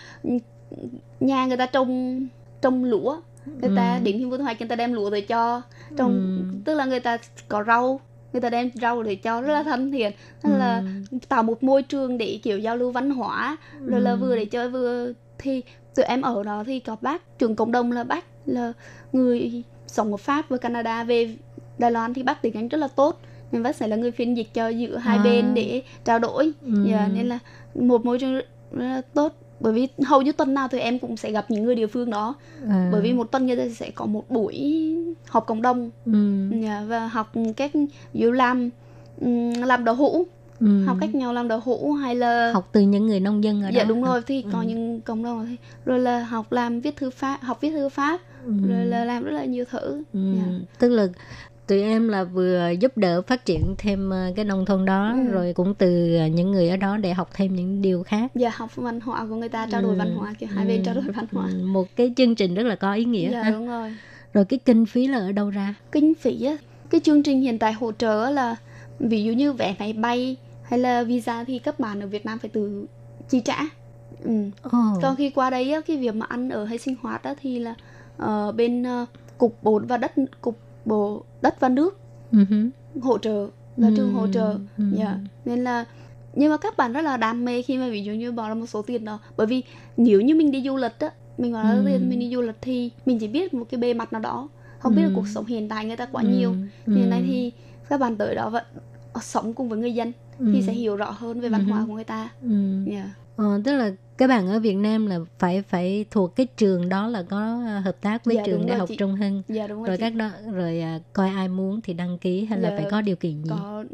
nhà người ta trồng trồng lúa người ừ. ta điểm hiên thu hoạch người ta đem lúa về cho trồng ừ. tức là người ta có rau người ta đem rau để cho rất là thân thiện nên ừ. là tạo một môi trường để kiểu giao lưu văn hóa rồi ừ. là vừa để chơi vừa thì tụi em ở đó thì có bác trường cộng đồng là bác là người sống ở pháp và canada về đài loan thì bác tiếng anh rất là tốt nên bác sẽ là người phiên dịch cho giữa hai à. bên để trao đổi ừ. yeah, dạ, nên là một môi trường rất là tốt bởi vì hầu như tuần nào thì em cũng sẽ gặp những người địa phương đó à. bởi vì một tuần người ta sẽ có một buổi họp cộng đồng ừ. Dạ, và học cách dù làm làm đậu hũ Ừ. học cách nhau làm đậu hũ hay là học từ những người nông dân ở dạ đó đúng rồi thì có Ừ. những cộng đồng thì rồi là học làm viết thư pháp học viết thư pháp Ừ. rồi là làm rất là nhiều thứ Ừ. dạ. tức là tụi em là vừa giúp đỡ phát triển thêm ờ, cái nông thôn đó Ừ. rồi cũng từ ờ, những người ở đó để học thêm những điều khác dạ học văn hóa của người ta trao đổi Ừ. văn hóa kiểu hai bên trao đổi văn hóa Ừ, một cái chương trình rất là có ý nghĩa dạ ha. đúng rồi rồi cái kinh phí là ở đâu ra kinh phí á cái chương trình hiện tại hỗ trợ là ví dụ như vé máy bay hay là visa thì các bạn ở Việt Nam phải tự chi trả ừ. oh. còn khi qua đây á cái việc mà ăn ở hay sinh hoạt á thì là ờ, bên ờ, cục bộ và đất cục bộ đất và nước hỗ trợ là Ừ, trường hỗ trợ ừ. dạ nên là nhưng mà các bạn rất là đam mê khi mà ví dụ như bỏ ra một số tiền đó bởi vì nếu như mình đi du lịch á mình bỏ ra Ừ. tiền mình đi du lịch thì mình chỉ biết một cái bề mặt nào đó không biết Ừ. là cuộc sống hiện tại người ta quá nhiều hiện nay thì các bạn tới đó vẫn sống cùng với người dân thì Ừ. sẽ hiểu rõ hơn về văn Ừ. hóa của người ta Ừ. Ờ, tức là các bạn ở Việt Nam là phải phải thuộc cái trường đó là có ờ, hợp tác với Dạ, trường đại học chị. Trung Hưng dạ đúng rồi, rồi chị. các đó rồi à, coi ai muốn thì đăng ký hay là Dạ, phải có điều kiện gì có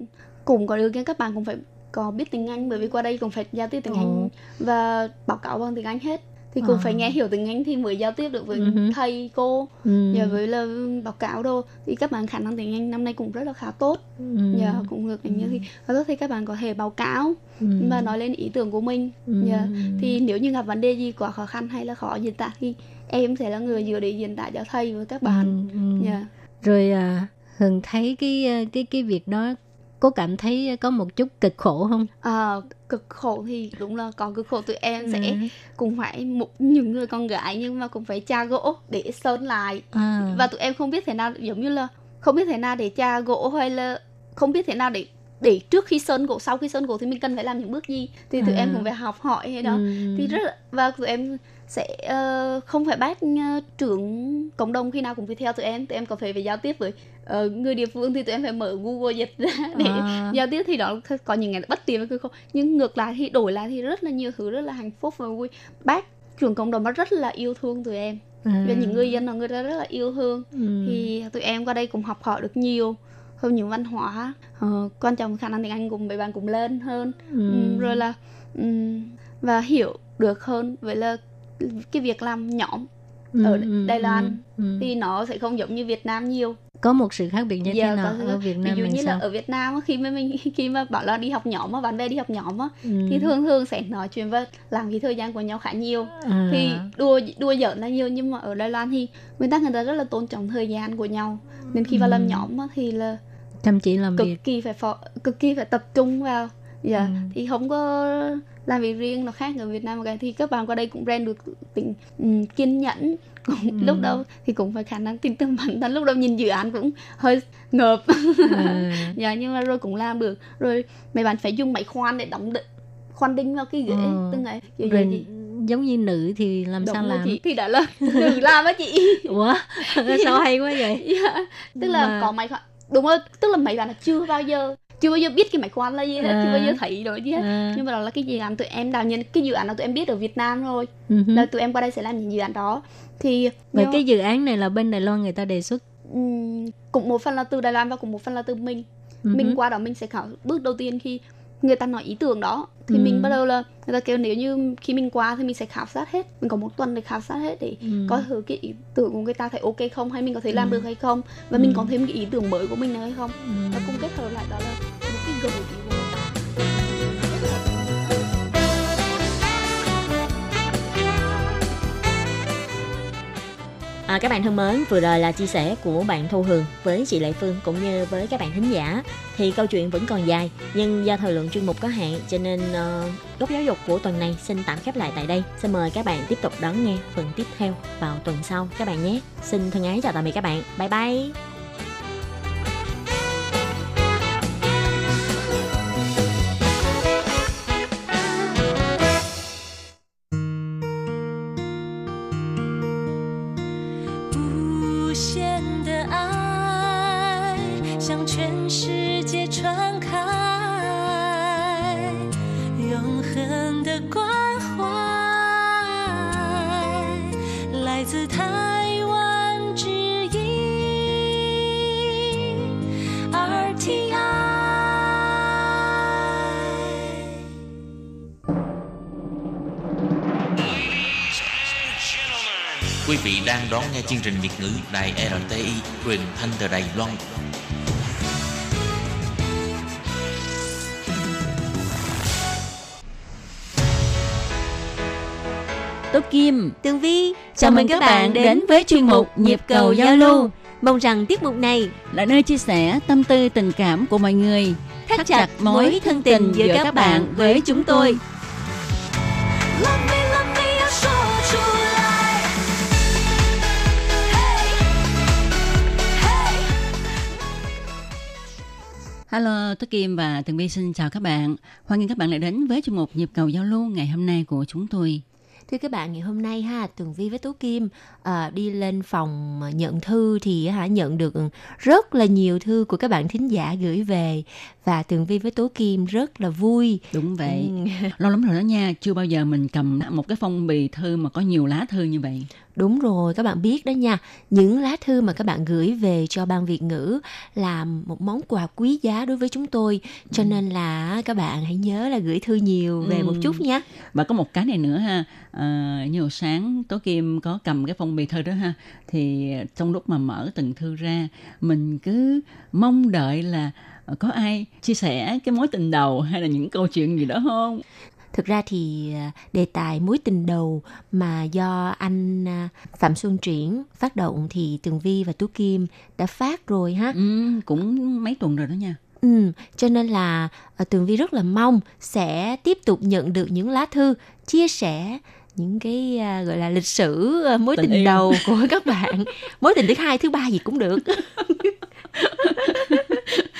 cùng có điều kiện các bạn cũng phải có biết tiếng Anh bởi vì qua đây cũng phải giao tiếp tiếng Ồ. Anh và báo cáo bằng tiếng Anh hết thì cũng À. phải nghe hiểu tiếng Anh thì mới giao tiếp được với hứ. thầy cô và với là báo cáo đâu thì các bạn khả năng tiếng Anh năm nay cũng rất là khá tốt. Dạ cũng được như thì và tốt thì các bạn có thể báo cáo ừ. và nói lên ý tưởng của mình. Dạ thì nếu như gặp vấn đề gì quá khó khăn hay là khó diễn tả thì em sẽ là người vừa để diễn tả cho thầy với các bạn. Ừ. dạ rồi à, Hường thấy cái à, cái cái việc đó có cảm thấy có một chút cực khổ không À, cực khổ thì đúng là có cực khổ tụi em sẽ Ừ. cũng phải một những người con gái nhưng mà cũng phải tra gỗ để sơn lại à. và tụi em không biết thế nào giống như là không biết thế nào để tra gỗ hay là không biết thế nào để để trước khi sơn gỗ sau khi sơn gỗ thì mình cần phải làm những bước gì thì tụi À. em cũng phải học hỏi hay đó Ừ. thì rất là, và tụi em sẽ ờ, không phải bắt uh, trưởng cộng đồng khi nào cũng phải theo tụi em tụi em có phải phải giao tiếp với ờ, người địa phương thì tụi em phải mở Google dịch ra để À. giao tiếp thì đó có những ngày bất tiện với không nhưng ngược lại thì đổi lại thì rất là nhiều thứ rất là hạnh phúc và vui bác trưởng cộng đồng rất là yêu thương tụi em À. và những người dân là người ta rất là yêu thương Ừ. thì tụi em qua đây cũng học hỏi được nhiều hơn những văn hóa ờ, quan trọng khả năng tiếng anh cùng mấy bạn cũng lên hơn Ừ. Ừm, rồi là ừm, và hiểu được hơn với là cái việc làm nhóm Ừ, ở ừ, Đài Loan ừ, ừ. thì nó sẽ không giống như Việt Nam nhiều có một sự khác biệt như Giờ thế nào có- ở Việt Nam ví dụ như sao là ở Việt Nam khi mà mình khi mà bảo là đi học nhóm á bạn bè đi học nhóm á Ừ. thì thường thường sẽ nói chuyện và làm cái thời gian của nhau khá nhiều à. thì đua đua giỡn là nhiều nhưng mà ở Đài Loan thì nguyên tắc người ta rất là tôn trọng thời gian của nhau nên khi vào làm Ừ. nhóm á, thì là chăm chỉ làm cực việc. kỳ phải phò, cực kỳ phải tập trung vào. Dạ Ừ. thì không có làm việc riêng nó khác ở Việt Nam cái thì các bạn qua đây cũng rèn được tính um, kiên nhẫn. Cũng Ừ. lúc đầu thì cũng phải khả năng tin tưởng bản thân. Lúc đầu nhìn dự án cũng hơi ngợp. À. dạ nhưng mà rồi cũng làm được. Rồi mấy bạn phải dùng máy khoan để đóng đ- khoan đinh vào cái ghế Ờ. từng ngày kiểu rồi chị giống như nữ thì làm Đúng sao làm? chị thì đã là nữ làm á chị. Ủa? Sao hay quá vậy? Dạ. tức là Mà- có máy khoan đúng rồi tức là mấy bạn là chưa bao giờ chưa bao giờ biết cái máy khoan là gì hết À. chưa bao giờ thấy rồi gì hết à. nhưng mà đó là cái dự án tụi em đào nhân cái dự án nào tụi em biết ở Việt Nam rồi ừ hứ. là tụi em qua đây sẽ làm những dự án đó thì Vậy nhưng- cái dự án này là bên Đài Loan người ta đề xuất ừm, cũng một phần là từ Đài Loan và cũng một phần là từ mình Ừ mình qua đó mình sẽ khảo bước đầu tiên khi người ta nói ý tưởng đó thì Ừ. mình bắt đầu là người ta kêu nếu như khi mình qua thì mình sẽ khảo sát hết mình có một tuần để khảo sát hết để Ừ. coi thử cái ý tưởng của người ta thấy ok không hay mình có thể làm Ừ. được hay không và Ừ. mình có thêm cái ý tưởng mới của mình nữa hay không Ừ. và cùng kết hợp lại đó là một cái gợi ý À, các bạn thân mến, vừa rồi là chia sẻ của bạn Thu Hường với chị Lệ Phương cũng như với các bạn thính giả. Thì câu chuyện vẫn còn dài, nhưng do thời lượng chuyên mục có hạn cho nên uh, góc giáo dục của tuần này xin tạm khép lại tại đây. Xin mời các bạn tiếp tục đón nghe phần tiếp theo vào tuần sau các bạn nhé. Xin thân ái chào tạm biệt các bạn. Bye bye. Chương trình Việt ngữ Đài RTI truyền thanh từ Đài Loan. Tố Kim, Tường Vi, chào mừng các bạn đến với chuyên mục Nhịp cầu giao lưu. Mong rằng tiết mục này là nơi chia sẻ tâm tư tình cảm của mọi người, thắt chặt mối thân tình giữa các bạn với chúng tôi. Love me，Hello, Tố Kim và Tường Vi xin chào các bạn. Hoan nghênh các bạn lại đến với chuyên mục Nhịp cầu giao lưu ngày hôm nay của chúng tôi. Thưa các bạn, ngày hôm nay ha, Tường Vi với Tố Kim à, đi lên phòng nhận thư thì hả nhận được rất là nhiều thư của các bạn thính giả gửi về và Tường Vi với Tố Kim rất là vui. Đúng vậy. Ừ. Lâu lắm rồi đó nha, chưa bao giờ mình cầm một cái phong bì thư mà có nhiều lá thư như vậy. Đúng rồi, các bạn biết đó nha. Những lá thư mà các bạn gửi về cho ban Việt ngữ là một món quà quý giá đối với chúng tôi. Cho nên là các bạn hãy nhớ là gửi thư nhiều về Ừ. một chút nha. Và có một cái này nữa ha, à, như hồi sáng Tố Kim có cầm cái phong bì thư đó ha, thì trong lúc mà mở từng thư ra, mình cứ mong đợi là có ai chia sẻ cái mối tình đầu hay là những câu chuyện gì đó không? Thực ra thì à, đề tài mối tình đầu mà do anh à, Phạm Xuân Triển phát động thì Tường Vi và Tú Kim đã phát rồi ha. Ừ, cũng mấy tuần rồi đó nha. Ừ, cho nên là à, Tường Vi rất là mong sẽ tiếp tục nhận được những lá thư chia sẻ những cái à, gọi là lịch sử à, mối Tình tình, yêu. đầu của các bạn. mối tình thứ hai, thứ ba gì cũng được.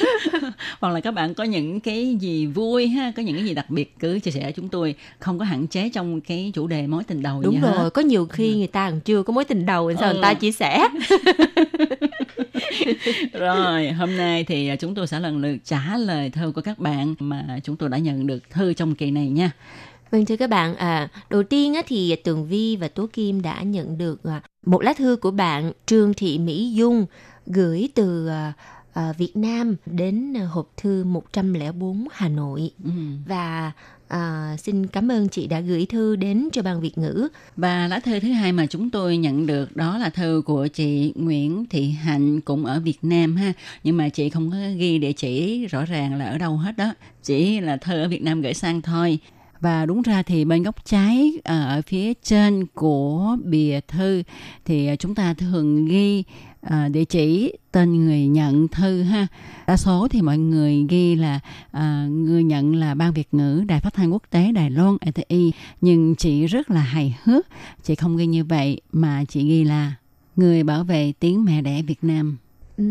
Hoặc là các bạn có những cái gì vui ha, có những cái gì đặc biệt cứ chia sẻ với chúng tôi, không có hạn chế trong cái chủ đề mối tình đầu Đúng gì rồi, có nhiều khi người ta còn chưa có mối tình đầu sao Ừ. người ta chia sẻ. Rồi, hôm nay thì chúng tôi sẽ lần lượt trả lời thư của các bạn mà chúng tôi đã nhận được thư trong kỳ này nha. Vâng thưa các bạn, à, đầu tiên á, thì Tường Vi và Tố Kim đã nhận được à, một lá thư của bạn Trương Thị Mỹ Dung gửi từ à, à, Việt Nam đến à, hộp thư 104 Hà Nội Ừ. và à, xin cảm ơn chị đã gửi thư đến cho ban Việt ngữ. Và lá thư thứ hai mà chúng tôi nhận được đó là thư của chị Nguyễn Thị Hạnh cũng ở Việt Nam ha. Nhưng mà chị không có ghi địa chỉ rõ ràng là ở đâu hết đó. Chỉ là thư ở Việt Nam gửi sang thôi. Và đúng ra thì bên góc trái ở phía trên của bìa thư thì chúng ta thường ghi à, địa chỉ tên người nhận thư ha. Đa số thì mọi người ghi là à, người nhận là Ban Việt ngữ Đài Phát thanh Quốc tế Đài Loan ati nhưng chị rất là hài hước chị không ghi như vậy mà chị ghi là người bảo vệ tiếng mẹ đẻ Việt Nam Ừ.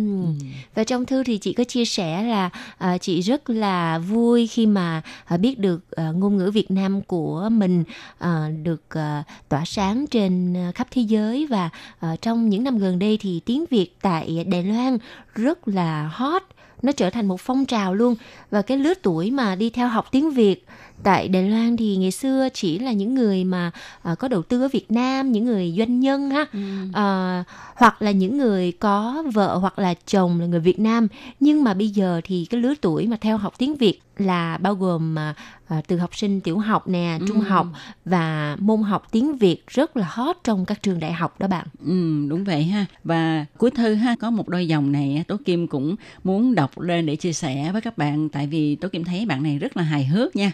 Và trong thư thì chị có chia sẻ là à, chị rất là vui khi mà à, biết được à, ngôn ngữ Việt Nam của mình à, được à, tỏa sáng trên à, khắp thế giới. Và à, trong những năm gần đây thì tiếng Việt tại Đài Loan rất là hot nó trở thành một phong trào luôn. Và cái lứa tuổi mà đi theo học tiếng Việt tại Đài Loan thì ngày xưa chỉ là những người mà à, có đầu tư ở Việt Nam những người doanh nhân ha à, hoặc là những người có vợ hoặc là chồng là người Việt Nam nhưng mà bây giờ thì cái lứa tuổi mà theo học tiếng Việt là bao gồm mà à, từ học sinh tiểu học nè trung Ừ. học và môn học tiếng Việt rất là hot trong các trường đại học đó bạn Ừ, đúng vậy ha. Và cuối thư ha có một đôi dòng này Tố Kim cũng muốn đọc lên để chia sẻ với các bạn tại vì Tố Kim thấy bạn này rất là hài hước nha.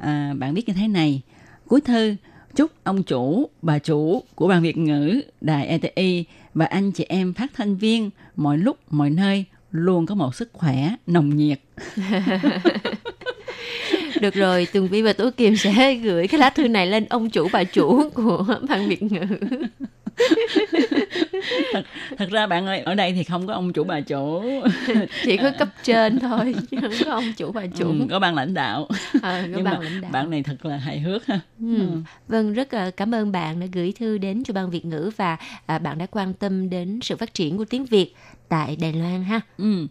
À, bạn viết như thế này. Cuối thư chúc ông chủ, bà chủ của ban Việt ngữ, đài ETI và anh chị em phát thanh viên mọi lúc mọi nơi luôn có một sức khỏe nồng nhiệt. được rồi Tường Vi và Tố Kim sẽ gửi cái lá thư này lên ông chủ bà chủ của ban Việt ngữ Thật, thật ra bạn ơi, ở đây thì không có ông chủ bà chủ, chỉ có cấp trên thôi chứ không có ông chủ bà chủ ừ, có ban lãnh đạo. Ờ, có Nhưng ban mà lãnh đạo. bạn này thật là hài hước ha. Ừ. Vâng, rất là cảm ơn bạn đã gửi thư đến cho ban Việt ngữ và à, bạn đã quan tâm đến sự phát triển của tiếng Việt tại Đài Loan ha. Ừ.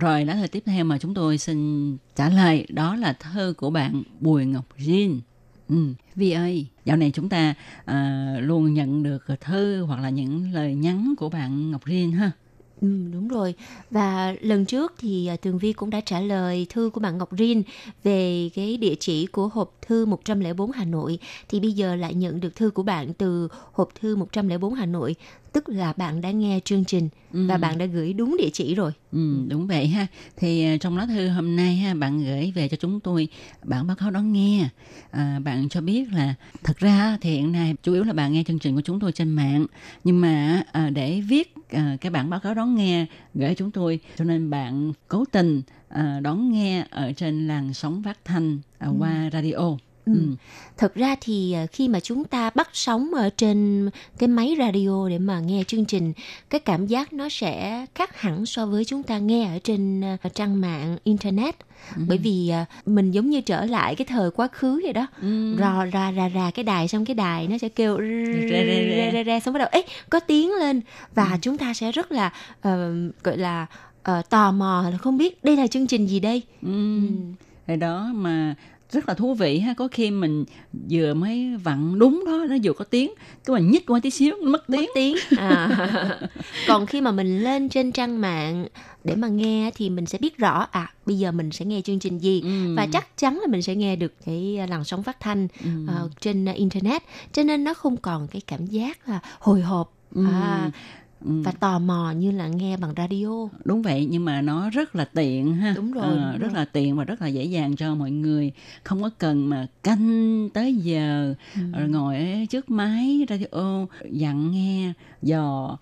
Rồi lá thư tiếp theo mà chúng tôi xin trả lời đó là thơ của bạn Bùi Ngọc Jin. Ừ, Vi ơi, dạo này chúng ta à, luôn nhận được thư hoặc là những lời nhắn của bạn Ngọc Jin ha. Ừ, đúng rồi. Và lần trước thì à, Tường Vi cũng đã trả lời thư của bạn Ngọc Rin về cái địa chỉ của hộp thư 104 Hà Nội. Thì bây giờ lại nhận được thư của bạn từ hộp thư 104 Hà Nội. Tức là bạn đã nghe chương trình Ừ. và bạn đã gửi đúng địa chỉ rồi. Ừ, đúng vậy ha. Thì à, trong lá thư hôm nay ha, bạn gửi về cho chúng tôi bản báo cáo đón nghe. À, bạn cho biết là thật ra thì hiện nay chủ yếu là bạn nghe chương trình của chúng tôi trên mạng, nhưng mà à, để viết à, cái bản báo cáo đón nghe gửi chúng tôi, cho nên bạn cố tình à, đón nghe ở trên làn sóng phát thanh à, qua radio. Ừ. Thật ra thì à, khi mà chúng ta bắt sóng ở trên cái máy radio để mà nghe chương trình, cái cảm giác nó sẽ khác hẳn so với chúng ta nghe ở trên à, trang mạng internet. Bởi vì à, mình giống như trở lại cái thời quá khứ vậy đó. Ừ. Rò ra ra ra cái đài xong cái đài nó sẽ kêu re. re re re xong bắt đầu ấy có tiếng lên và chúng ta sẽ rất là ờ, gọi là ờ, tò mò là không biết đây là chương trình gì đây. Ừ. Rồi đó mà rất là thú vị ha có khi mình vừa mới vặn đúng đó nó vừa có tiếng cái mình nhích qua tí xíu nó mất tiếng mất tiếng à. còn khi mà mình lên trên trang mạng để mà nghe thì mình sẽ biết rõ à bây giờ mình sẽ nghe chương trình gì Ừ. và chắc chắn là mình sẽ nghe được cái làn sóng phát thanh Ừ. ờ, trên internet cho nên nó không còn cái cảm giác là hồi hộp Ừ. à, Ừ. và tò mò như là nghe bằng radio đúng vậy nhưng mà nó rất là tiện ha Đúng rồi, Ờ, đúng rất rồi. là tiện và rất là dễ dàng cho mọi người không có cần mà canh tới giờ Ừ. rồi ngồi ở trước máy radio dặn nghe dò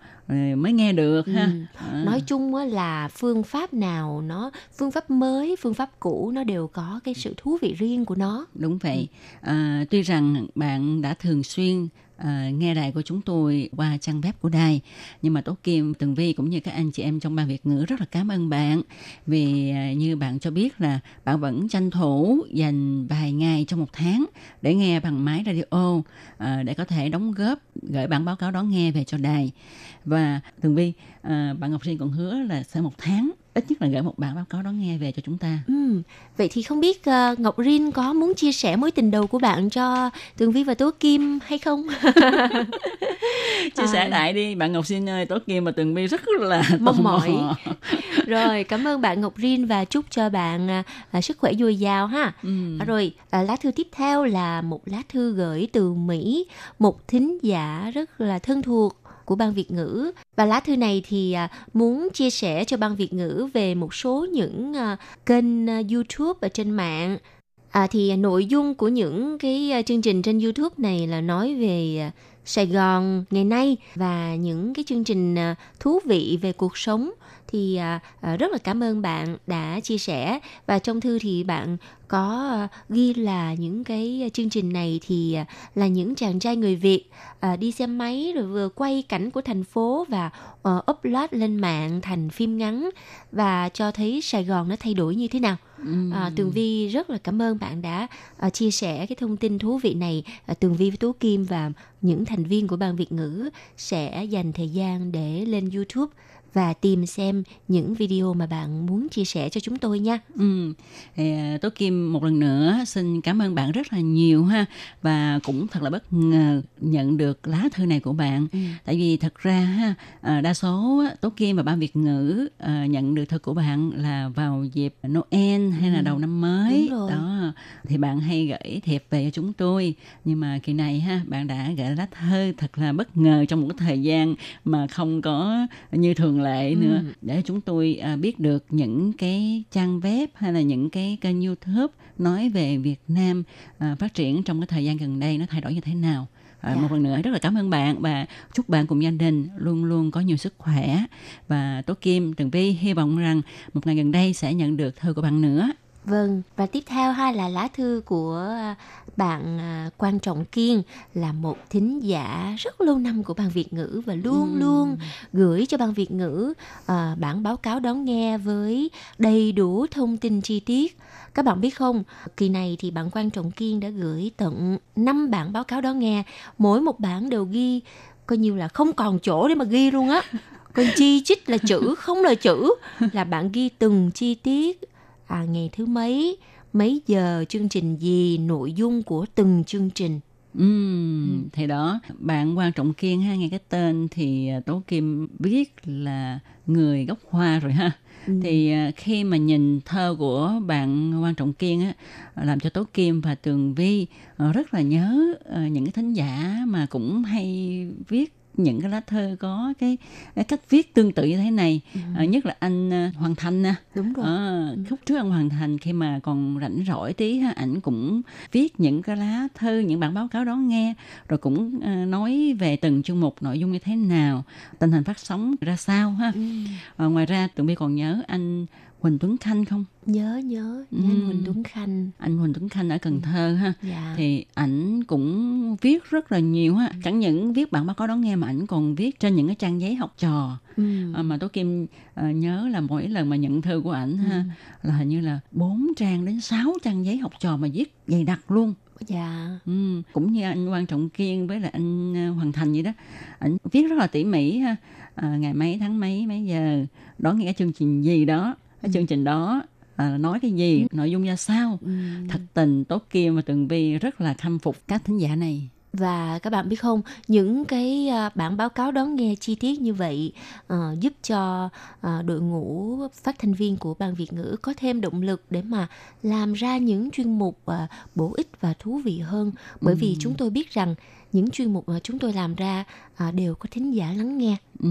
mới nghe được ha Ừ. À. nói chung á là phương pháp nào nó phương pháp mới phương pháp cũ nó đều có cái sự thú vị riêng của nó Đúng vậy. À, tuy rằng bạn đã thường xuyên à, nghe đài của chúng tôi qua trang web của đài, nhưng mà Tố Kim, Tường Vi cũng như các anh chị em trong ban Việt ngữ rất là cảm ơn bạn vì à, như bạn cho biết là bạn vẫn tranh thủ dành vài ngày trong một tháng để nghe bằng máy radio à, để có thể đóng góp gửi bản báo cáo đón nghe về cho đài. Và Tường Vi, à, bạn Ngọc Sinh còn hứa là sẽ một tháng ít nhất là gửi một bản báo cáo đón nghe về cho chúng ta. Ừ, vậy thì không biết ờ, Ngọc Rin có muốn chia sẻ mối tình đầu của bạn cho Tường Vi và Tố Kim hay không? chia sẻ À. lại đi bạn ngọc xin ơi tố kim và tường vi rất là Mong mò. mỏi. Rồi, cảm ơn bạn Ngọc Rin và chúc cho bạn à, sức khỏe dồi dào ha. Ừ. À, rồi, à, lá thư tiếp theo là một lá thư gửi từ Mỹ, một thính giả rất là thân thuộc của ban Việt ngữ. Và lá thư này thì à, muốn chia sẻ cho ban Việt ngữ về một số những à, kênh à, YouTube ở trên mạng. À, thì nội dung của những cái chương trình trên YouTube này là nói về Sài Gòn ngày nay và những cái chương trình thú vị về cuộc sống thì à, à, rất là cảm ơn bạn đã chia sẻ và trong thư thì bạn có à, ghi là những cái chương trình này thì là những chàng trai người Việt đi xe máy rồi vừa quay cảnh của thành phố và ờ, upload lên mạng thành phim ngắn và cho thấy Sài Gòn nó thay đổi như thế nào. À, Tường Vi rất là cảm ơn bạn đã à, chia sẻ cái thông tin thú vị này. À, Tường Vi với Tú Kim và những thành viên của ban Việt ngữ sẽ dành thời gian để lên YouTube và tìm xem những video mà bạn muốn chia sẻ cho chúng tôi nha. Ừ. Thì, à, Tố Kim một lần nữa xin cảm ơn bạn rất là nhiều ha và cũng thật là bất ngờ nhận được lá thư này của bạn Ừ. tại vì thật ra ha à, đa số Tố Kim và ban Việt ngữ à, nhận được thư của bạn là vào dịp Noel hay là Ừ. đầu năm mới đó thì bạn hay gửi thiệp về cho chúng tôi nhưng mà kỳ này ha bạn đã gửi lá thư thật là bất ngờ trong một cái thời gian mà không có như thường lệ nữa Ừ. để chúng tôi à, biết được những cái trang web hay là những cái kênh YouTube nói về Việt Nam à, phát triển trong cái thời gian gần đây nó thay đổi như thế nào. À, Dạ. Một lần nữa rất là cảm ơn bạn và chúc bạn cùng gia đình luôn luôn có nhiều sức khỏe và Tố Kim, Tường Vi hy vọng rằng một ngày gần đây sẽ nhận được thư của bạn nữa. Vâng, và tiếp theo ha là lá thư của bạn à, Quan Trọng Kiên là một thính giả rất lâu năm của ban Việt ngữ và luôn Ừ. luôn gửi cho ban Việt ngữ à, bản báo cáo đón nghe với đầy đủ thông tin chi tiết. Các bạn biết không, kỳ này thì bạn Quan Trọng Kiên đã gửi tận 5 bản báo cáo đón nghe, mỗi một bản đều ghi coi như là không còn chỗ để mà ghi luôn á. Còn chi chít là chữ, không là chữ là bạn ghi từng chi tiết à, ngày thứ mấy, mấy giờ chương trình gì, nội dung của từng chương trình. Ừm, thì đó. Bạn quan trọng kiên ha nghe cái tên thì à, tố kim biết là người gốc hoa rồi ha. Thì à, khi mà nhìn thơ của bạn quan trọng kiên á làm cho tố kim và tường vi à, rất là nhớ à, những cái thính giả mà cũng hay viết những cái lá thơ có cái, cái cách viết tương tự như thế này. À, nhất là anh à, Hoàng Thành nè. Đúng rồi. À, lúc trước anh Hoàng Thành khi mà còn rảnh rỗi tí ha, ảnh cũng viết những cái lá thư, những bản báo cáo đó nghe, rồi cũng à, nói về từng chương mục nội dung như thế nào, tình hình phát sóng ra sao ha. À, ngoài ra tụi bi còn nhớ anh Huỳnh Tuấn Khanh không? Nhớ nhớ, nhớ anh Ừm. Huỳnh Tuấn Khanh. Anh Huỳnh Tuấn Khanh ở Cần Thơ ha. Dạ. Thì ảnh cũng viết rất là nhiều ha. Chẳng những viết bản báo cáo đó nghe mà ảnh còn viết trên những cái trang giấy học trò. Ừ. À, mà Tố Kim à, nhớ là mỗi lần mà nhận thư của ảnh ha là hình như là 4 trang đến 6 trang giấy học trò mà viết dày đặc luôn. Dạ. Ừ, cũng như anh Quan Trọng Kiên với lại anh à, Hoàng Thành vậy đó. Ảnh viết rất là tỉ mỉ ha. À, ngày mấy tháng mấy mấy giờ đón nghe chương trình gì đó, cái chương trình đó à, nói cái gì, nội dung ra sao. Ừ. Thật tình Tố Kim và Tường Vi rất là khâm phục các thính giả này. Và các bạn biết không, những cái à, bản báo cáo đón nghe chi tiết như vậy ờ, giúp cho à, đội ngũ phát thanh viên của ban Việt ngữ có thêm động lực để mà làm ra những chuyên mục à, bổ ích và thú vị hơn. Bởi vì chúng tôi biết rằng những chuyên mục mà chúng tôi làm ra à, đều có thính giả lắng nghe. Ừ.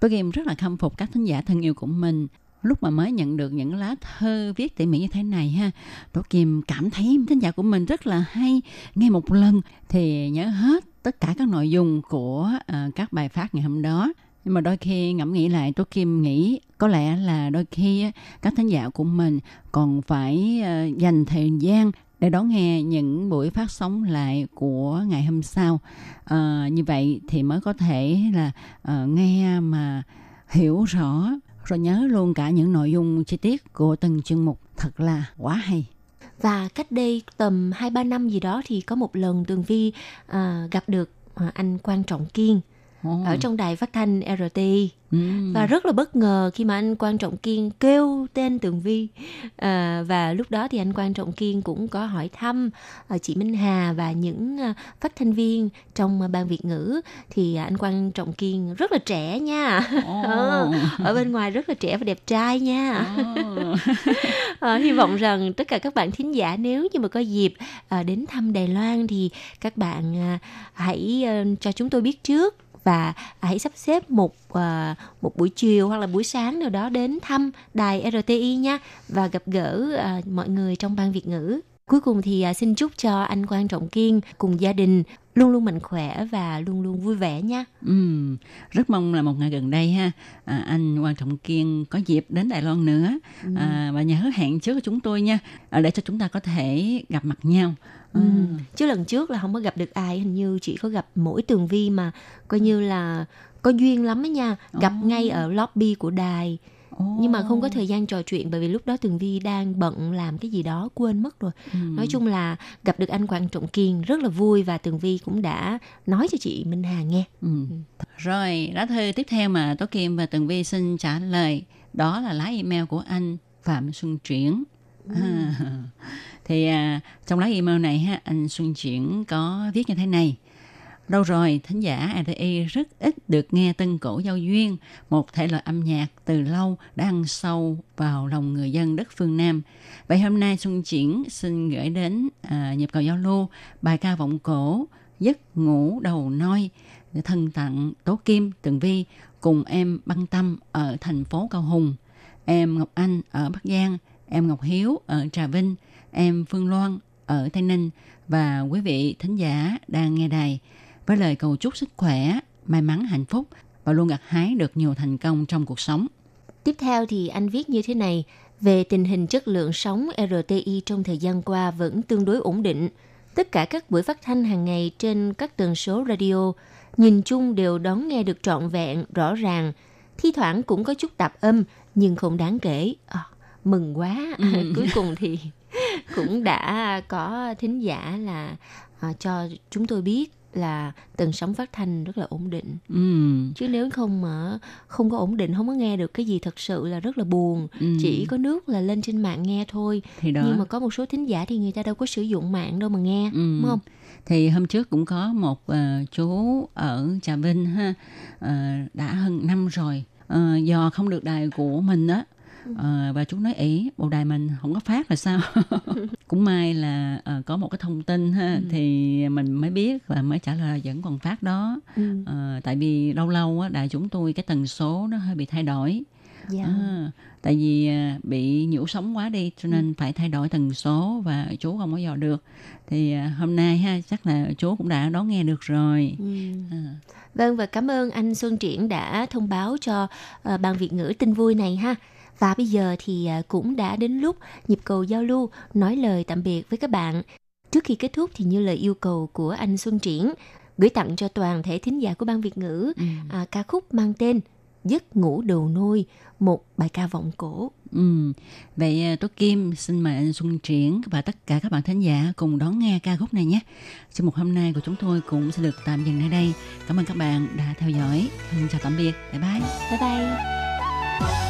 Tố Kim rất là khâm phục các thính giả thân yêu của mình. Lúc mà mới nhận được những lá thơ viết tỉ mỉ như thế này ha, tổ Kim cảm thấy thính giả của mình rất là hay. Nghe một lần thì nhớ hết tất cả các nội dung của uh, các bài phát ngày hôm đó. Nhưng mà đôi khi ngẫm nghĩ lại, tôi Kim nghĩ có lẽ là đôi khi các thính giả của mình còn phải ờ, dành thời gian để đón nghe những buổi phát sóng lại của ngày hôm sau. à, như vậy thì mới có thể là uh, nghe mà hiểu rõ rồi nhớ luôn cả những nội dung chi tiết của từng chương mục thật là quá hay. Và cách đây tầm 2-3 năm gì đó thì có một lần Tường Vi à, gặp được à, anh Quan Trọng Kiên Ồ. ở trong đài phát thanh RTI. Ừ. và rất là bất ngờ khi mà anh Quan Trọng Kiên kêu tên Tường Vi à, và lúc đó thì anh Quan Trọng Kiên cũng có hỏi thăm à, chị Minh Hà và những à, phát thanh viên trong à, ban Việt ngữ thì à, anh Quan Trọng Kiên rất là trẻ nha. Ờ, ở bên ngoài rất là trẻ và đẹp trai nha Ồ. Ờ, hy vọng rằng tất cả các bạn thính giả nếu như mà có dịp à, đến thăm Đài Loan thì các bạn à, hãy ờ, cho chúng tôi biết trước và hãy sắp xếp một à, một buổi chiều hoặc là buổi sáng nào đó đến thăm đài RTI nha và gặp gỡ à, mọi người trong ban Việt ngữ. Cuối cùng thì à, xin chúc cho anh Quan Trọng Kiên cùng gia đình luôn luôn mạnh khỏe và luôn luôn vui vẻ nha. Ừm, rất mong là một ngày gần đây ha à, anh Quan Trọng Kiên có dịp đến Đài Loan nữa à, và nhớ hẹn trước chúng tôi nha à, để cho chúng ta có thể gặp mặt nhau. Ừ. Chứ lần trước là không có gặp được ai hình như chỉ có gặp mỗi tường vi mà coi như là có duyên lắm ấy nha gặp Ồ. ngay ở lobby của đài nhưng mà không có thời gian trò chuyện bởi vì lúc đó tường vi đang bận làm cái gì đó quên mất rồi Ừm. nói chung là gặp được anh quan trọng kiên rất là vui và tường vi cũng đã nói cho chị minh hà nghe Ừ. Rồi, lá thư tiếp theo mà Tố Kim và Tường Vi xin trả lời đó là lá email của anh Phạm Xuân Triển. À, thì à, trong lá email này ha, anh Xuân Chuyển có viết như thế này. Lâu rồi, thính giả RTI rất ít được nghe tân cổ giao duyên, một thể loại âm nhạc từ lâu đã ăn sâu vào lòng người dân đất phương Nam. Vậy hôm nay Xuân Triển xin gửi đến à, nhịp cầu giao lưu bài ca vọng cổ Giấc ngủ đầu noi thân tặng Tố Kim, Tường Vi cùng em Băng Tâm ở thành phố Cao Hùng, em Ngọc Anh ở Bắc Giang, em Ngọc Hiếu ở Trà Vinh, em Phương Loan ở Tây Ninh và quý vị thính giả đang nghe đài với lời cầu chúc sức khỏe, may mắn hạnh phúc và luôn gặt hái được nhiều thành công trong cuộc sống. Tiếp theo thì anh viết như thế này, về tình hình chất lượng sóng RTI trong thời gian qua vẫn tương đối ổn định. Tất cả các buổi phát thanh hàng ngày trên các tần số radio nhìn chung đều đón nghe được trọn vẹn, rõ ràng. Thi thoảng cũng có chút tạp âm nhưng không đáng kể. À, mừng quá. Cuối cùng thì cũng đã có thính giả là à, cho chúng tôi biết là tần sóng phát thanh rất là ổn định Ừ. chứ nếu không mà không có ổn định không có nghe được cái gì thật sự là rất là buồn Ừ. chỉ có nước là lên trên mạng nghe thôi thì đó nhưng mà có một số thính giả thì người ta đâu có sử dụng mạng đâu mà nghe Ừ. đúng không thì hôm trước cũng có một ờ, chú ở Trà Vinh ha ờ, đã hơn năm rồi Ờ, do không được đài của mình á ờ, và chú nói ý bộ đài mình không có phát là sao cũng may là ờ, có một cái thông tin ha thì mình mới biết và mới trả lời là vẫn còn phát đó ừ. Ờ, tại vì lâu lâu á đài chúng tôi cái tần số nó hơi bị thay đổi dạ. À, tại vì à, bị nhiễu sóng quá đi cho nên phải thay đổi tần số và chú không có dò được thì à, hôm nay ha chắc là chú cũng đã đón nghe được rồi Ừ. à, Vâng và cảm ơn anh Xuân Triển đã thông báo cho ờ, ban Việt ngữ tin vui này ha. Và bây giờ thì ờ, cũng đã đến lúc nhịp cầu giao lưu nói lời tạm biệt với các bạn. Trước khi kết thúc thì như lời yêu cầu của anh Xuân Triển gửi tặng cho toàn thể thính giả của ban Việt ngữ ừ. à, ca khúc mang tên Giấc ngủ đầu nôi, một bài ca vọng cổ. Ừ. vậy à, Tố Kim xin mời anh Xuân Triển và tất cả các bạn thính giả cùng đón nghe ca khúc này nhé chương mục hôm nay của chúng tôi cũng sẽ được tạm dừng nơi đây cảm ơn các bạn đã theo dõi thân chào tạm biệt bye bye Bye bye.